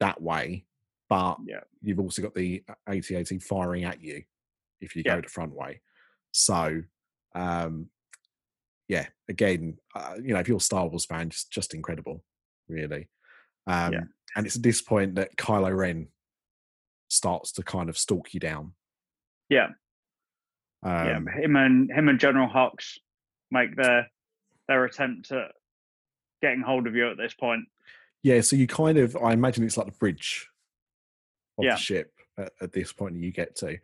that way. But Yeah. you've also got the AT-AT firing at you if you Yeah. go the front way. So, um, yeah, again, uh, you know, if you're a Star Wars fan, just just incredible, really. Um, Yeah. And it's at this point that Kylo Ren starts to kind of stalk you down. Yeah. Um, yeah. Him and him and General Hux make their their attempt at getting hold of you at this point. Yeah, so you kind of, I imagine it's like the bridge of Yeah. the ship at, at this point that you get to.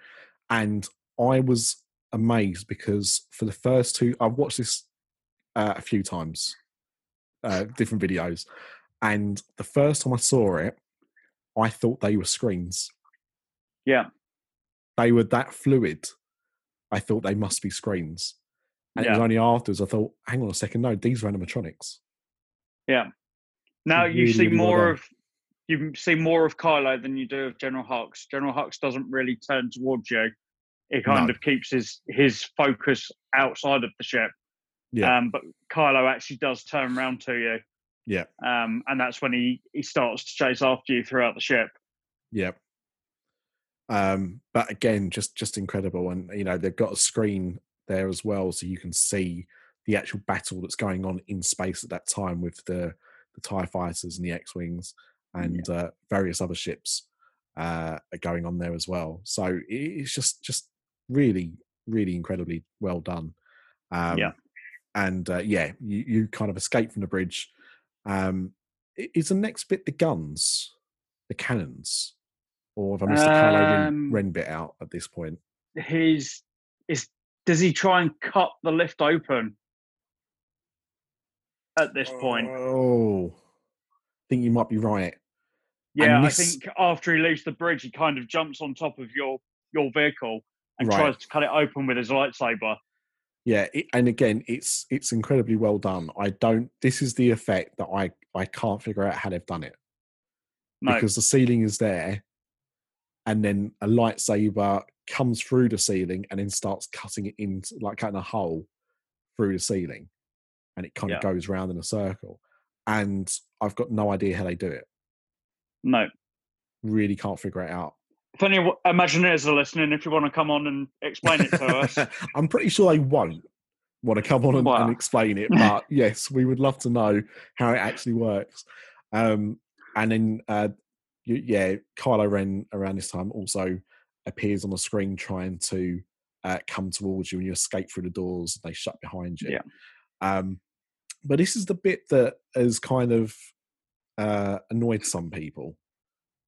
And I was amazed because for the first two, I've watched this uh, a few times, uh, different videos. And the first time I saw it, I thought they were screens. Yeah. They were that fluid. I thought they must be screens. And it was only afterwards I thought, hang on a second, no, these are animatronics. Now you really, see more of you see more of Kylo than you do of General Hux. General Hux doesn't really turn towards you. He kind No. of keeps his his focus outside of the ship. Yeah. Um, but Kylo actually does turn around to you. Yeah. Um, and that's when he he starts to chase after you throughout the ship. Yep. Um, but again, just just incredible, and you know they've got a screen there as well, so you can see the actual battle that's going on in space at that time with the the Tie fighters and the X wings and uh, various other ships uh, are going on there as well. So it's just just really really incredibly well done. Um, Yeah. And uh, yeah, you, you kind of escape from the bridge. Um, is the next bit the guns, the cannons, or have I missed the Kylo Ren, Um, Ren bit out at this point? He's is does he try and cut the lift open at this point? Oh, I think you might be right. Yeah, and I think after he leaves the bridge, he kind of jumps on top of your your vehicle and Right. tries to cut it open with his lightsaber. Yeah, it, and again, it's it's incredibly well done. I don't. This is the effect that I I can't figure out how they've done it No, because the ceiling is there, and then a lightsaber comes through the ceiling and then starts cutting it in like cutting a hole through the ceiling, and it kind Yeah. of goes round in a circle. And I've got no idea how they do it. no. Really can't figure it out. If any Imagineers are listening, if you want to come on and explain it to us, I'm pretty sure they won't want to come on and, Wow. and explain it, but yes, we would love to know how it actually works. Um, and then, uh, you, yeah, Kylo Ren around this time also appears on the screen trying to uh, come towards you, and you escape through the doors. They shut behind you. Yeah. Um, but this is the bit that has kind of uh, annoyed some people.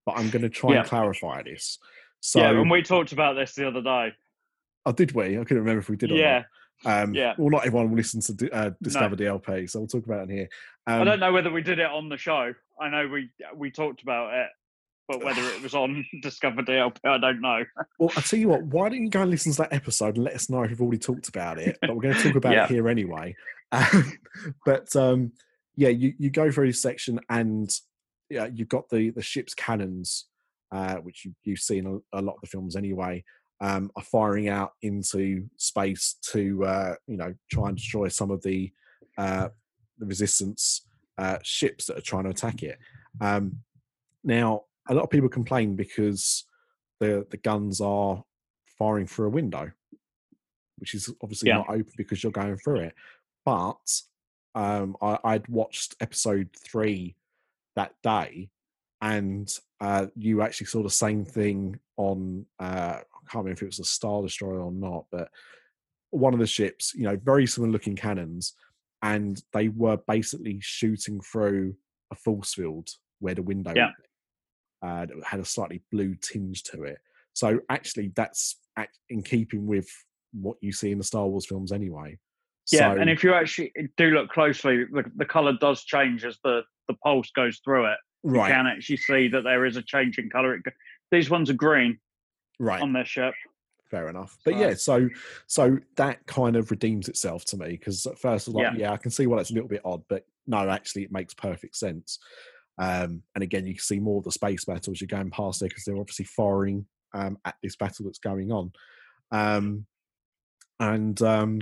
But I'm going to try Yeah. and clarify this. So, yeah, and we talked about this the other day. oh, did we? I couldn't remember if we did or not. yeah, Um, Yeah. Well, not everyone will listen to uh, Discover DLP, so we'll talk about it here. Um, I don't know whether we did it on the show. I know we we talked about it, but whether it was on Discover DLP, I don't know. Well, I'll tell you what, why don't you go and listen to that episode and let us know if you've already talked about it? But we're going to talk about Yeah. it here anyway. But um, yeah, you, you go through this section and yeah, you've got the, the ship's cannons, uh, which you, you've seen a, a lot of the films anyway, um, are firing out into space to, uh, you know, try and destroy some of the, uh, the resistance uh, ships that are trying to attack it. Um, now, a lot of people complain because the the guns are firing through a window, which is obviously Yeah. not open because you're going through it. But um, I, I'd watched episode three that day, and uh, you actually saw the same thing on. Uh, I can't remember if it was a Star Destroyer or not, but one of the ships, you know, very similar looking cannons, and they were basically shooting through a force field where the window Yeah. uh, had a slightly blue tinge to it. So actually, that's in keeping with what you see in the Star Wars films anyway. Yeah, so, and if you actually do look closely, the, the color does change as the the pulse goes through it. right, You can actually see that there is a change in color. It, These ones are green Right. on their ship. Fair enough. But So- yeah, so so that kind of redeems itself to me because at first I was like, Yeah. yeah. I can see why that's a little bit odd, but no, actually, it makes perfect sense. Um, and again, you can see more of the space battles you're going past there because they're obviously firing um, at this battle that's going on. Um, and um,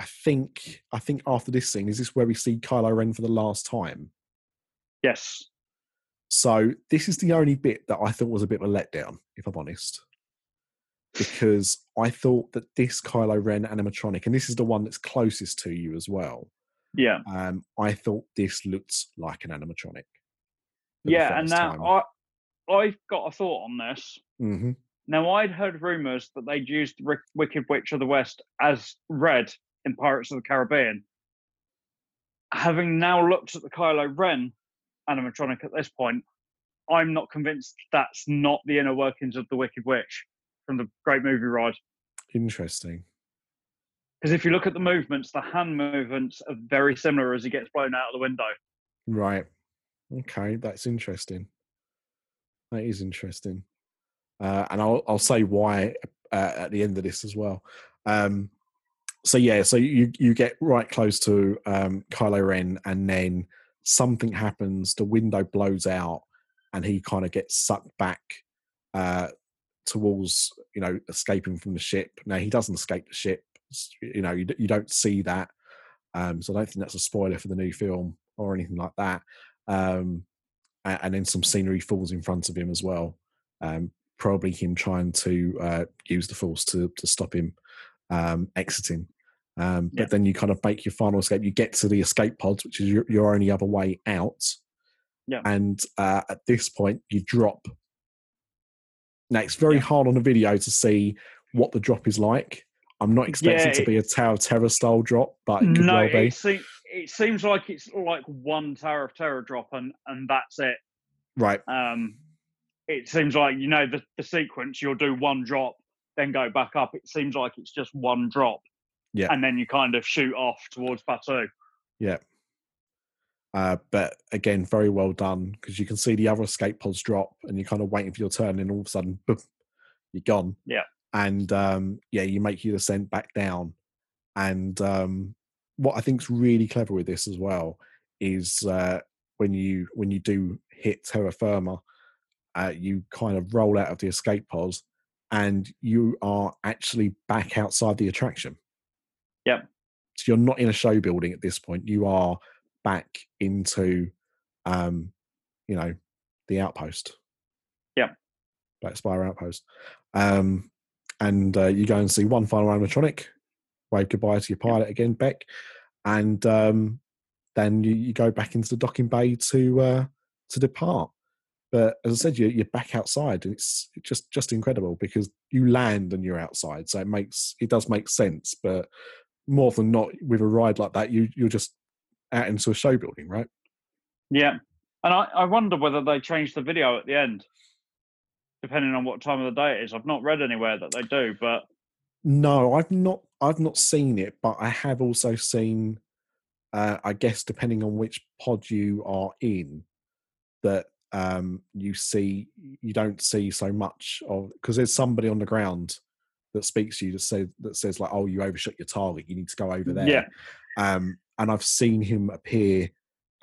I think I think after this scene, is this where we see Kylo Ren for the last time? Yes. So this is the only bit that I thought was a bit of a letdown, if I'm honest, because I thought that this Kylo Ren animatronic, and this is the one that's closest to you as well. Yeah. Um, I thought this looked like an animatronic. Yeah. And now time. I, I've got a thought on this. Mhm. Now, I'd heard rumours that they'd used Rick, Wicked Witch of the West as Redd in Pirates of the Caribbean. Having now looked at the Kylo Ren animatronic at this point, I'm not convinced that's not the inner workings of the Wicked Witch from the Great Movie Ride. Interesting. Because if you look at the movements, the hand movements are very similar as he gets blown out of the window. Right. Okay, that's interesting. That is interesting. Uh, and I'll I'll say why uh, at the end of this as well. Um, so yeah, so you you get right close to um, Kylo Ren, and then something happens. The window blows out, and he kind of gets sucked back uh, towards you know escaping from the ship. Now he doesn't escape the ship. You know you, you don't see that, um, so I don't think that's a spoiler for the new film or anything like that. Um, a- and then some scenery falls in front of him as well. Um, probably him trying to uh, use the force to to stop him um, exiting. Um, Yeah. But then you kind of make your final escape. You get to the escape pods, which is your, your only other way out. Yeah. And uh, at this point, you drop. Now it's very Yeah. hard on the video to see what the drop is like. I'm not expecting Yeah, it to be a Tower of Terror style drop, but it could no, well be. it, se- it seems like it's like one Tower of Terror drop and, and that's it. Right. Um, it seems like, you know, the, the sequence, you'll do one drop, then go back up. It seems like it's just one drop. Yeah. And then you kind of shoot off towards Batuu. Yeah. Uh, but again, very well done because you can see the other escape pods drop and you're kind of waiting for your turn, and all of a sudden, boom, you're gone. Yeah. And um, yeah, you make your descent back down. And um, what I think is really clever with this as well is uh, when you when you do hit terra firma, uh, you kind of roll out of the escape pods, and you are actually back outside the attraction. Yep. So you're not in a show building at this point. You are back into, um, you know, the outpost. Yep. Black Spire outpost. Um, and uh, you go and see one final animatronic, wave goodbye to your pilot again, Bek, and um, then you, you go back into the docking bay to uh, to depart. But as I said, you, you're back outside, and it's just just incredible because you land and you're outside, so it makes it does make sense. But more than not, with a ride like that, you you're just out into a show building, right? Yeah. And I, I wonder whether they change the video at the end, depending on what time of the day it is. I've not read anywhere that they do, but No, I've not. I've not seen it, but I have also seen. Uh, I guess depending on which pod you are in, that um, you see you don't see so much of because there's somebody on the ground that speaks to you that says that says like, "Oh, you overshot your target. You need to go over there." Yeah. Um, and I've seen him appear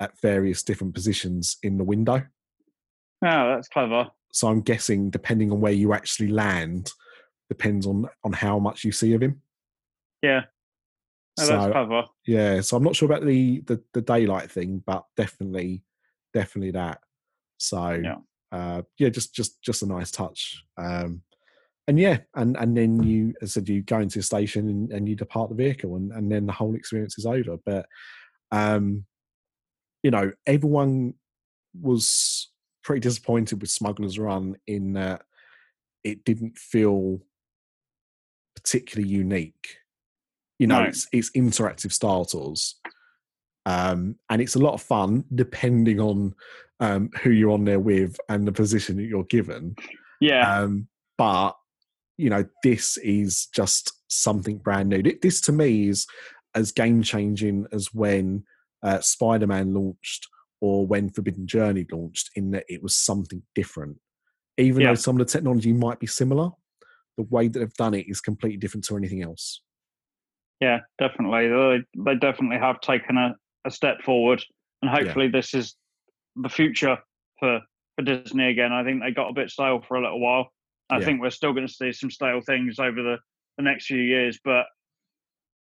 at various different positions in the window. oh, that's clever. So I'm guessing, depending on where you actually land, depends on on how much you see of him. Yeah. Oh, so that's clever. yeah, so I'm not sure about the the, the daylight thing, but definitely, definitely that. So Yeah. uh, yeah, just just just a nice touch. Um, and yeah, and and then you, as I said, you go into the station and, and you depart the vehicle, and and then the whole experience is over. But um, you know, everyone was pretty disappointed with Smuggler's Run in that it didn't feel particularly unique. You know, No. it's it's interactive Star Tours, um, and it's a lot of fun depending on um, who you're on there with and the position that you're given. Yeah. Um, but you know, this is just something brand new. This to me is as game changing as when uh, Spider Man launched or when Forbidden Journey launched, in that it was something different. even Yeah. though some of the technology might be similar, the way that they've done it is completely different to anything else. Yeah, definitely. They, they definitely have taken a, a step forward, and hopefully, this is the future for, for Disney again. I think they got a bit stale for a little while. I Yeah. think we're still going to see some stale things over the, the next few years, but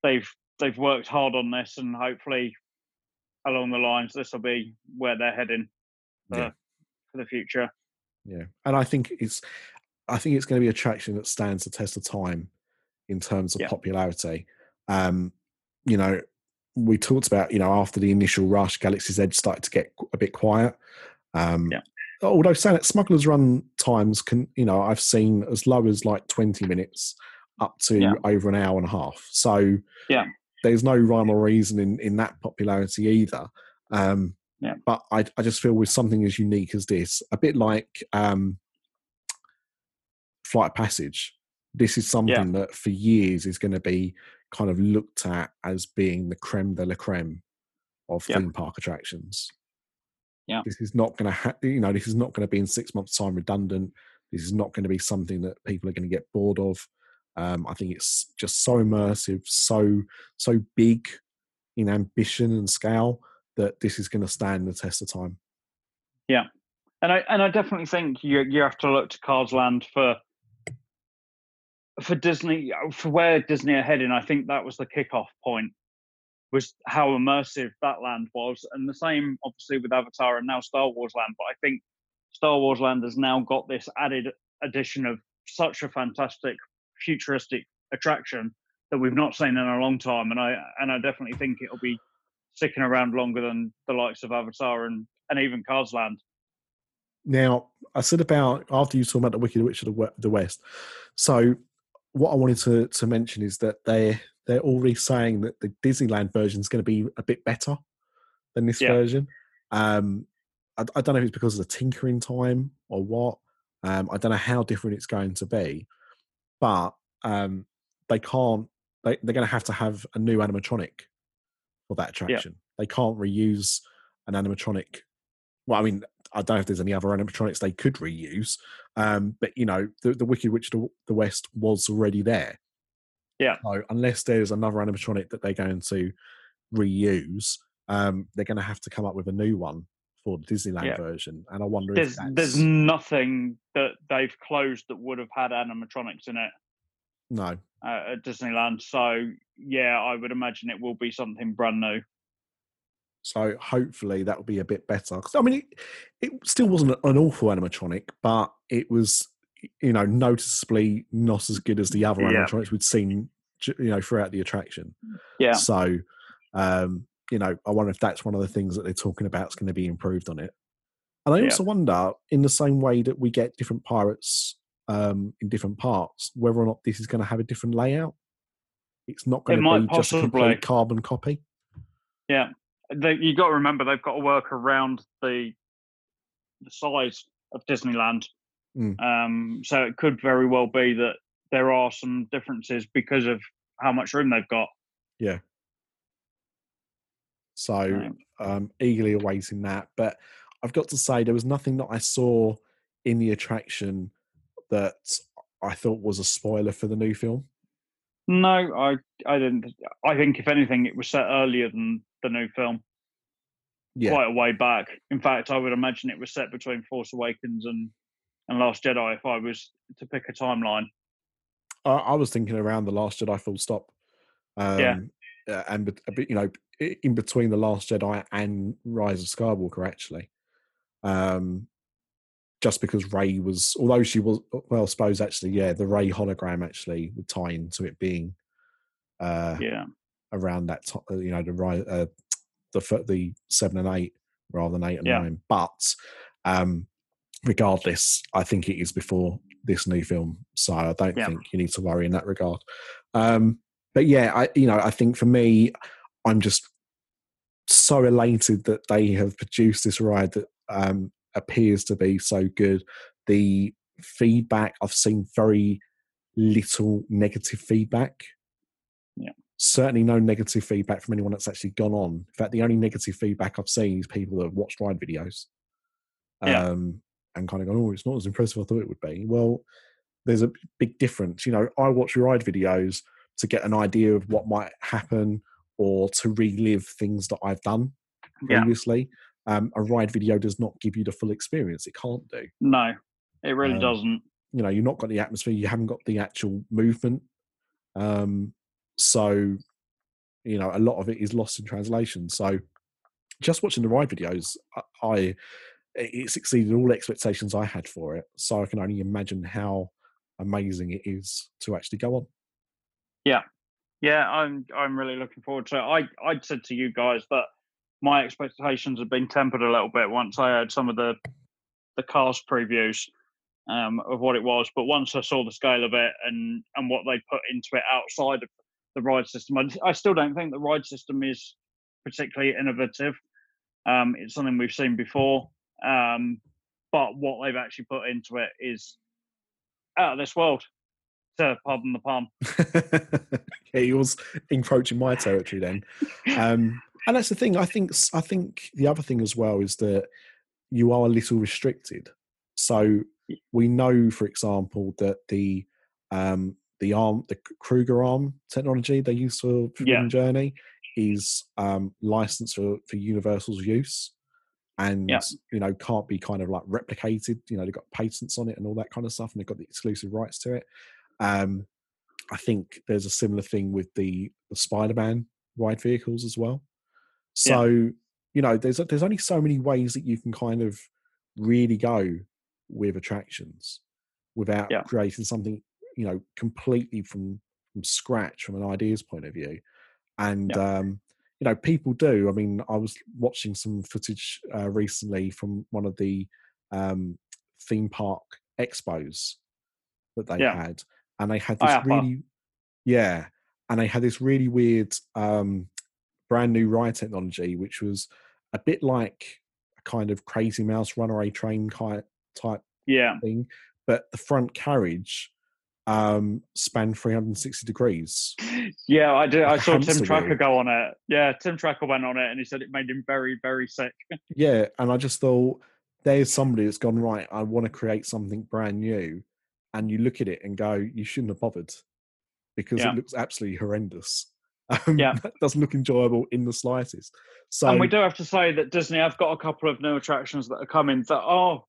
they've they've worked hard on this, and hopefully, along the lines, this will be where they're heading for, Yeah. for the future. Yeah, and I think it's, I think it's going to be a attraction that stands the test of time in terms of Yeah. popularity. Um, you know, we talked about you know after the initial rush, Galaxy's Edge started to get a bit quiet. Um, Yeah. Although saying it, Smuggler's Run times can, you know, I've seen as low as like twenty minutes up to Yeah. over an hour and a half. So Yeah. there's no rhyme or reason in in that popularity either. Um, Yeah. But I, I just feel with something as unique as this, a bit like um, Flight of Passage, this is something that for years is going to be kind of looked at as being the creme de la creme of Yeah. theme park attractions. Yeah. This is not going to, ha- you know, this is not going to be in six months' time redundant. This is not going to be something that people are going to get bored of. Um, I think it's just so immersive, so so big in ambition and scale that this is going to stand the test of time. Yeah, and I and I definitely think you you have to look to Cars Land for for Disney uh, for where Disney are heading. I think that was the kickoff point was how immersive that land was, and the same obviously with Avatar and now Star Wars Land. But I think Star Wars Land has now got this added addition of such a fantastic futuristic attraction that we've not seen in a long time, and I and I definitely think it'll be sticking around longer than the likes of Avatar and and even Cars Land. Now, I said about after you talk about the Wicked Witch of the West. So, what I wanted to to mention is that they they're already saying that the Disneyland version is going to be a bit better than this Yeah. version. Um, I, I don't know if it's because of the tinkering time or what. Um, I don't know how different it's going to be, but um, they can't. They, they're going to have to have a new animatronic for that attraction. They can't reuse an animatronic. Well, I mean, I don't know if there's any other animatronics they could reuse, um, but you know, the, the Wicked Witch of the- West was already there. Yeah. So unless there's another animatronic that they're going to reuse, um, they're going to have to come up with a new one for the Disneyland Yeah. version. And I wonder if there's that's there's nothing that they've closed that would have had animatronics in it no. uh, at Disneyland. So yeah, I would imagine it will be something brand new. So hopefully that will be a bit better. 'Cause, I mean, it, it still wasn't an awful animatronic, but it was, you know, noticeably not as good as the other Yeah. animatronics we'd seen, you know, throughout the attraction. Yeah, So, um, you know, I wonder if that's one of the things that they're talking about is going to be improved on it. And I Yeah. also wonder, in the same way that we get different pirates um, in different parts, whether or not this is going to have a different layout. It's not going It to be just a complete carbon copy. yeah. They, you got to remember they've got to work around the the size of Disneyland. Mm. Um, so it could very well be that there are some differences because of how much room they've got. Yeah. So Right. um, eagerly awaiting that. But I've got to say, there was nothing that I saw in the attraction that I thought was a spoiler for the new film. No, I I didn't. I think if anything, it was set earlier than the new film. Yeah, quite a way back. In fact, I would imagine it was set between Force Awakens and and Last Jedi if I was to pick a timeline. I, I was thinking around the Last Jedi full stop. Um, Yeah. uh, and a bit, you know, in between the Last Jedi and Rise of Skywalker, actually. Um, just because Rey was, although she was, well, I suppose actually, yeah, the Rey hologram actually would tie into it being uh, Yeah, around that time, you know, the uh, the the seven and eight rather than eight and Yeah. nine. But um, regardless, I think it is before this new film, so I don't Yeah. think you need to worry in that regard. Um, but yeah, I you know, I think for me, I'm just so elated that they have produced this ride that um, appears to be so good. The feedback I've seen very little negative feedback. Yeah. Certainly no negative feedback from anyone that's actually gone on. In fact, the only negative feedback I've seen is people that have watched ride videos. Yeah. Um, and kind of going, oh, it's not as impressive as I thought it would be. Well, there's a big difference. You know, I watch ride videos to get an idea of what might happen or to relive things that I've done previously. Um, a ride video does not give you the full experience. It can't do. No, it really Um, doesn't. You know, you've not got the atmosphere. You haven't got the actual movement. Um, so, you know, a lot of it is lost in translation. So, just watching the ride videos, I, I it exceeded all expectations I had for it. So I can only imagine how amazing it is to actually go on. Yeah, yeah, I'm I'm really looking forward to it. I I said to you guys that my expectations had been tempered a little bit once I heard some of the the cast previews um, of what it was. But once I saw the scale of it and and what they put into it outside of the ride system, I, I still don't think the ride system is particularly innovative. Um, it's something we've seen before, um, but what they've actually put into it is out of this world. To pardon the pun. yeah, was encroaching my territory then. And that's the thing. I think. I think the other thing as well is that you are a little restricted. So we know, for example, that the um, the arm, the KUKA arm technology they use for Forbidden Yeah. Journey is um, licensed for for Universal's use, and Yeah. you know can't be kind of like replicated. You know they've got patents on it and all that kind of stuff, and they've got the exclusive rights to it. Um, I think there's a similar thing with the, the Spider-Man ride vehicles as well. Yeah. So you know, there's there's only so many ways that you can kind of really go with attractions without Yeah. creating something you know completely from from scratch from an ideas point of view. And um, you know, people do. I mean, I was watching some footage uh, recently from one of the um, theme park expos that they Yeah. had, and they had Oh, this yeah, really, yeah, and they had this really weird, um, brand new ride technology, which was a bit like a kind of crazy mouse runaway train type Yeah, thing, but the front carriage um spanned 360 degrees yeah, I did. I saw Tim Tracker go on it. Yeah, Tim Tracker went on it, and he said it made him very, very sick. yeah and i just thought there's somebody that's gone right i want to create something brand new and you look at it and go you shouldn't have bothered because Yeah. it looks absolutely horrendous um, Yeah. that doesn't look enjoyable in the slightest so and we do have to say that Disney have got a couple of new attractions that are coming that are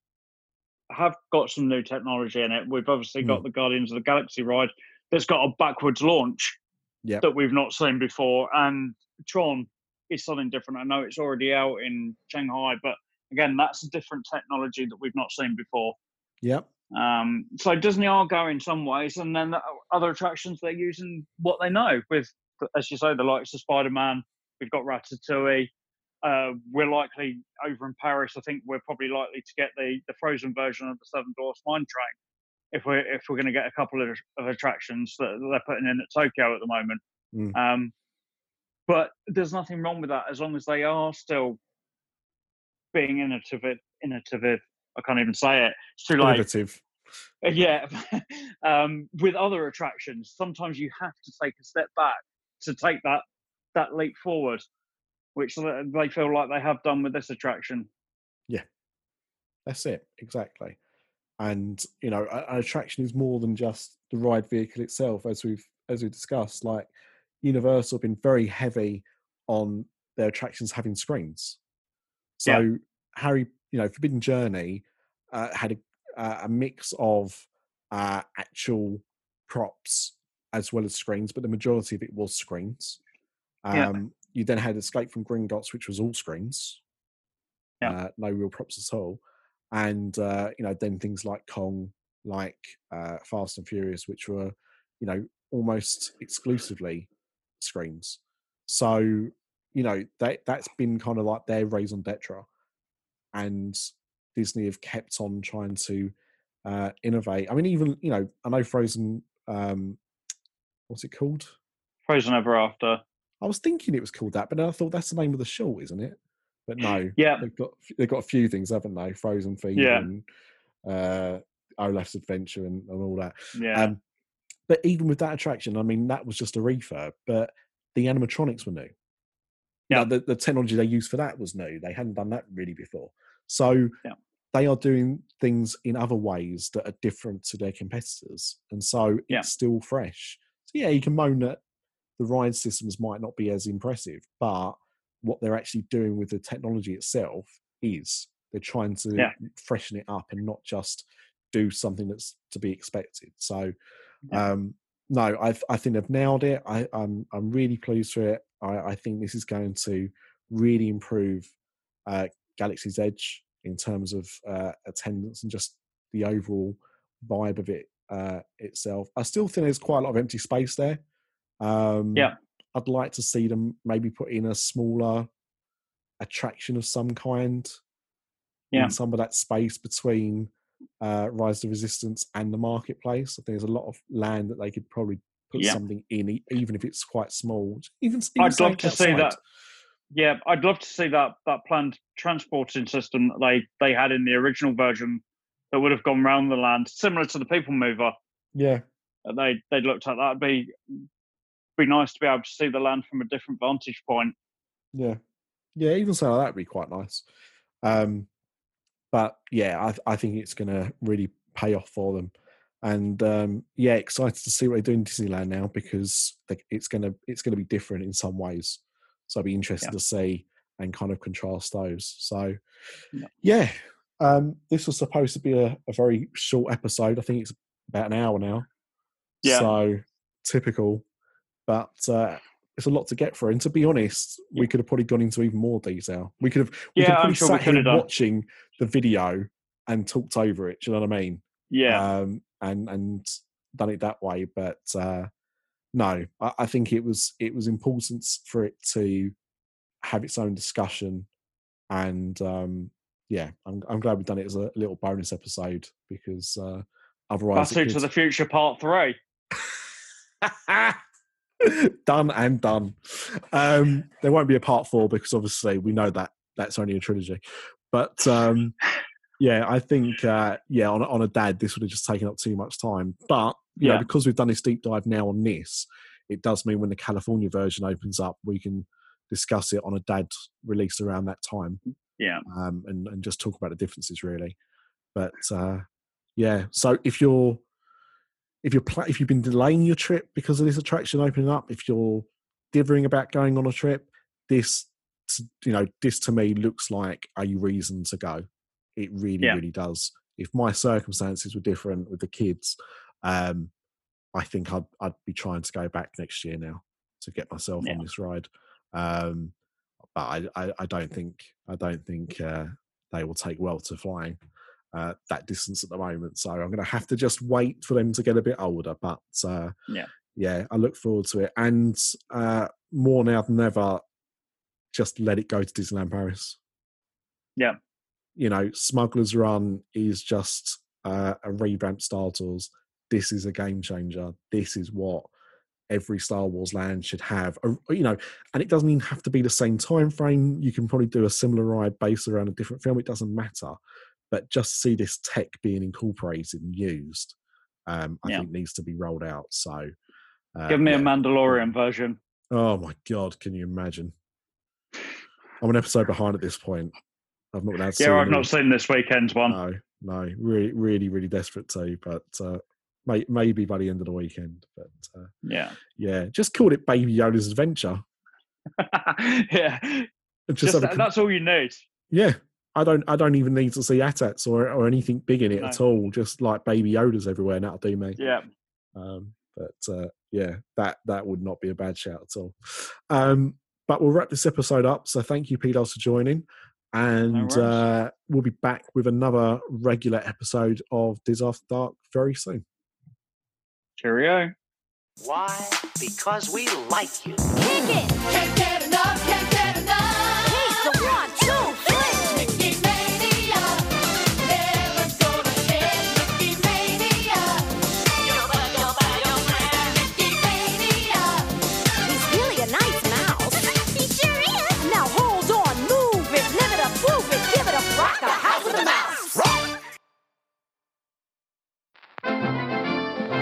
have got some new technology in it. We've obviously Hmm. got the Guardians of the Galaxy ride that's got a backwards launch Yep. that we've not seen before, and Tron is something different. I know it's already out in Shanghai, but again, that's a different technology that we've not seen before. yep Um, so Disney are going some ways, and then the other attractions they're using what they know with, as you say, the likes of Spider Man. We've got Ratatouille. Uh, we're likely over in Paris. I think we're probably likely to get the the frozen version of the Seven Dwarfs Mine Train if we're if we're going to get a couple of, of attractions that they're putting in at Tokyo at the moment. Mm. Um, but there's nothing wrong with that as long as they are still being innovative. Innovative. I can't even say it. It's too late. innovative Uh, yeah um, with other attractions sometimes you have to take a step back to take that that leap forward which they feel like they have done with this attraction Yeah, That's it, exactly. And you know, an attraction is more than just the ride vehicle itself, as we've as we discussed. Like Universal have been very heavy on their attractions having screens. So Yeah. Harry, you know, Forbidden Journey uh, had a, uh, a mix of uh, actual props as well as screens, but the majority of it was screens. Um, Yeah. You then had Escape from Gringotts, which was all screens, Yeah. uh, no real props at all and uh, you know then things like Kong, like uh, Fast and Furious, which were you know almost exclusively screens. So you know that that's been kind of like their raison d'etre, and Disney have kept on trying to uh, innovate. I mean, even you know I know Frozen. Um, what's it called? frozen ever after I was thinking it was called that, but then I thought that's the name of the short, isn't it? But no, yeah they've got they've got a few things, haven't they? Frozen Fever Yeah. and uh, Olaf's Adventure and, and all that. yeah Um, but even with that attraction, I mean, that was just a refurb, but the animatronics were new. Yeah. the, the technology they used for that was new. They hadn't done that really before. So, Yeah. they are doing things in other ways that are different to their competitors, and so Yeah. it's still fresh. So yeah, you can moan that the ride systems might not be as impressive, but what they're actually doing with the technology itself is they're trying to Yeah. freshen it up and not just do something that's to be expected. So, um, no, I I think they've nailed it. I, I'm I'm really pleased with it. I, I think this is going to really improve uh, Galaxy's Edge in terms of uh, attendance and just the overall vibe of it uh, itself. I still think there's quite a lot of empty space there. Um, Yeah. I'd like to see them maybe put in a smaller attraction of some kind Yeah. some of that space between uh, Rise of Resistance and the marketplace. I think there's a lot of land that they could probably put Yeah. something in, even if it's quite small. Even, even I'd love to see that. Yeah, I'd love to see that that planned transporting system that they they had in the original version that would have gone round the land, similar to the People Mover. Yeah, that They they looked at that'd be be nice to be able to see the land from a different vantage point. yeah, yeah. Even so, that would be quite nice. Um, but yeah, I, I think it's going to really pay off for them. And um, yeah, excited to see what they do in Disneyland now because they, it's gonna it's gonna be different in some ways. So I'd be interested Yeah. to see and kind of contrast those. So Yeah. Yeah, um, this was supposed to be a, a very short episode. I think it's about an hour now. Yeah. So typical, but uh, it's a lot to get through. And to be honest, we could have probably gone into even more detail. We could have we could Yeah, have I'm sure we could have done. watching the video and talked over it. Do you know what I mean? Yeah, um, and and done it that way. But uh, no, I, I think it was it was important for it to have its own discussion, and um, yeah, I'm I'm glad we've done it as a little bonus episode because uh, otherwise Back it to the Future Part Three. done and done. Um, there won't be a part four because obviously we know that that's only a trilogy. But um, yeah, I think uh, yeah, on a- on a dad, this would have just taken up too much time. But you know, Yeah. because we've done this deep dive now on this, it does mean when the California version opens up, we can discuss it on a dad release around that time Yeah, um, and, and just talk about the differences really. But uh, yeah, so if you're if you're pla- if you've been delaying your trip because of this attraction opening up, if you're dithering about going on a trip, this you know this to me looks like a reason to go. It really Yeah. really does. If my circumstances were different with the kids, um, I think I'd I'd be trying to go back next year now to get myself on this ride. Um, but I, I, I don't think I don't think uh, they will take well to flying uh, that distance at the moment. So I'm going to have to just wait for them to get a bit older. But uh, Yeah. yeah, I look forward to it, and uh, more now than ever, just let it go to Disneyland Paris. Yeah. you know, Smuggler's Run is just uh, a revamped Star Tours. This is a game changer. This is what every Star Wars land should have. You know, and it doesn't even have to be the same time frame. You can probably do a similar ride based around a different film. It doesn't matter. But just see this tech being incorporated and used, um, I Yeah. think needs to be rolled out. So, uh, give me yeah. a Mandalorian version. Oh my god, can you imagine? I'm an episode behind at this point. I've not been able to Yeah, I've any- not seen this weekend's one. no, no, really, really, really desperate to, but uh, may, maybe by the end of the weekend. But uh, Yeah, yeah, just called it Baby Yoda's Adventure. yeah. Just, Just, that- that's all you need. yeah, I don't, I don't even need to see AT-ATs or or anything big in it No. at all. Just like Baby Yoda's everywhere, and that'll do me. Yeah, Um, but uh, yeah, that that would not be a bad shout at all. Um, but we'll wrap this episode up. So thank you, Pete, for joining. And worries. uh, we'll be back with another regular episode of Diz After Dark very soon. Cheerio. Why? Because we like you. Kick it! Can't get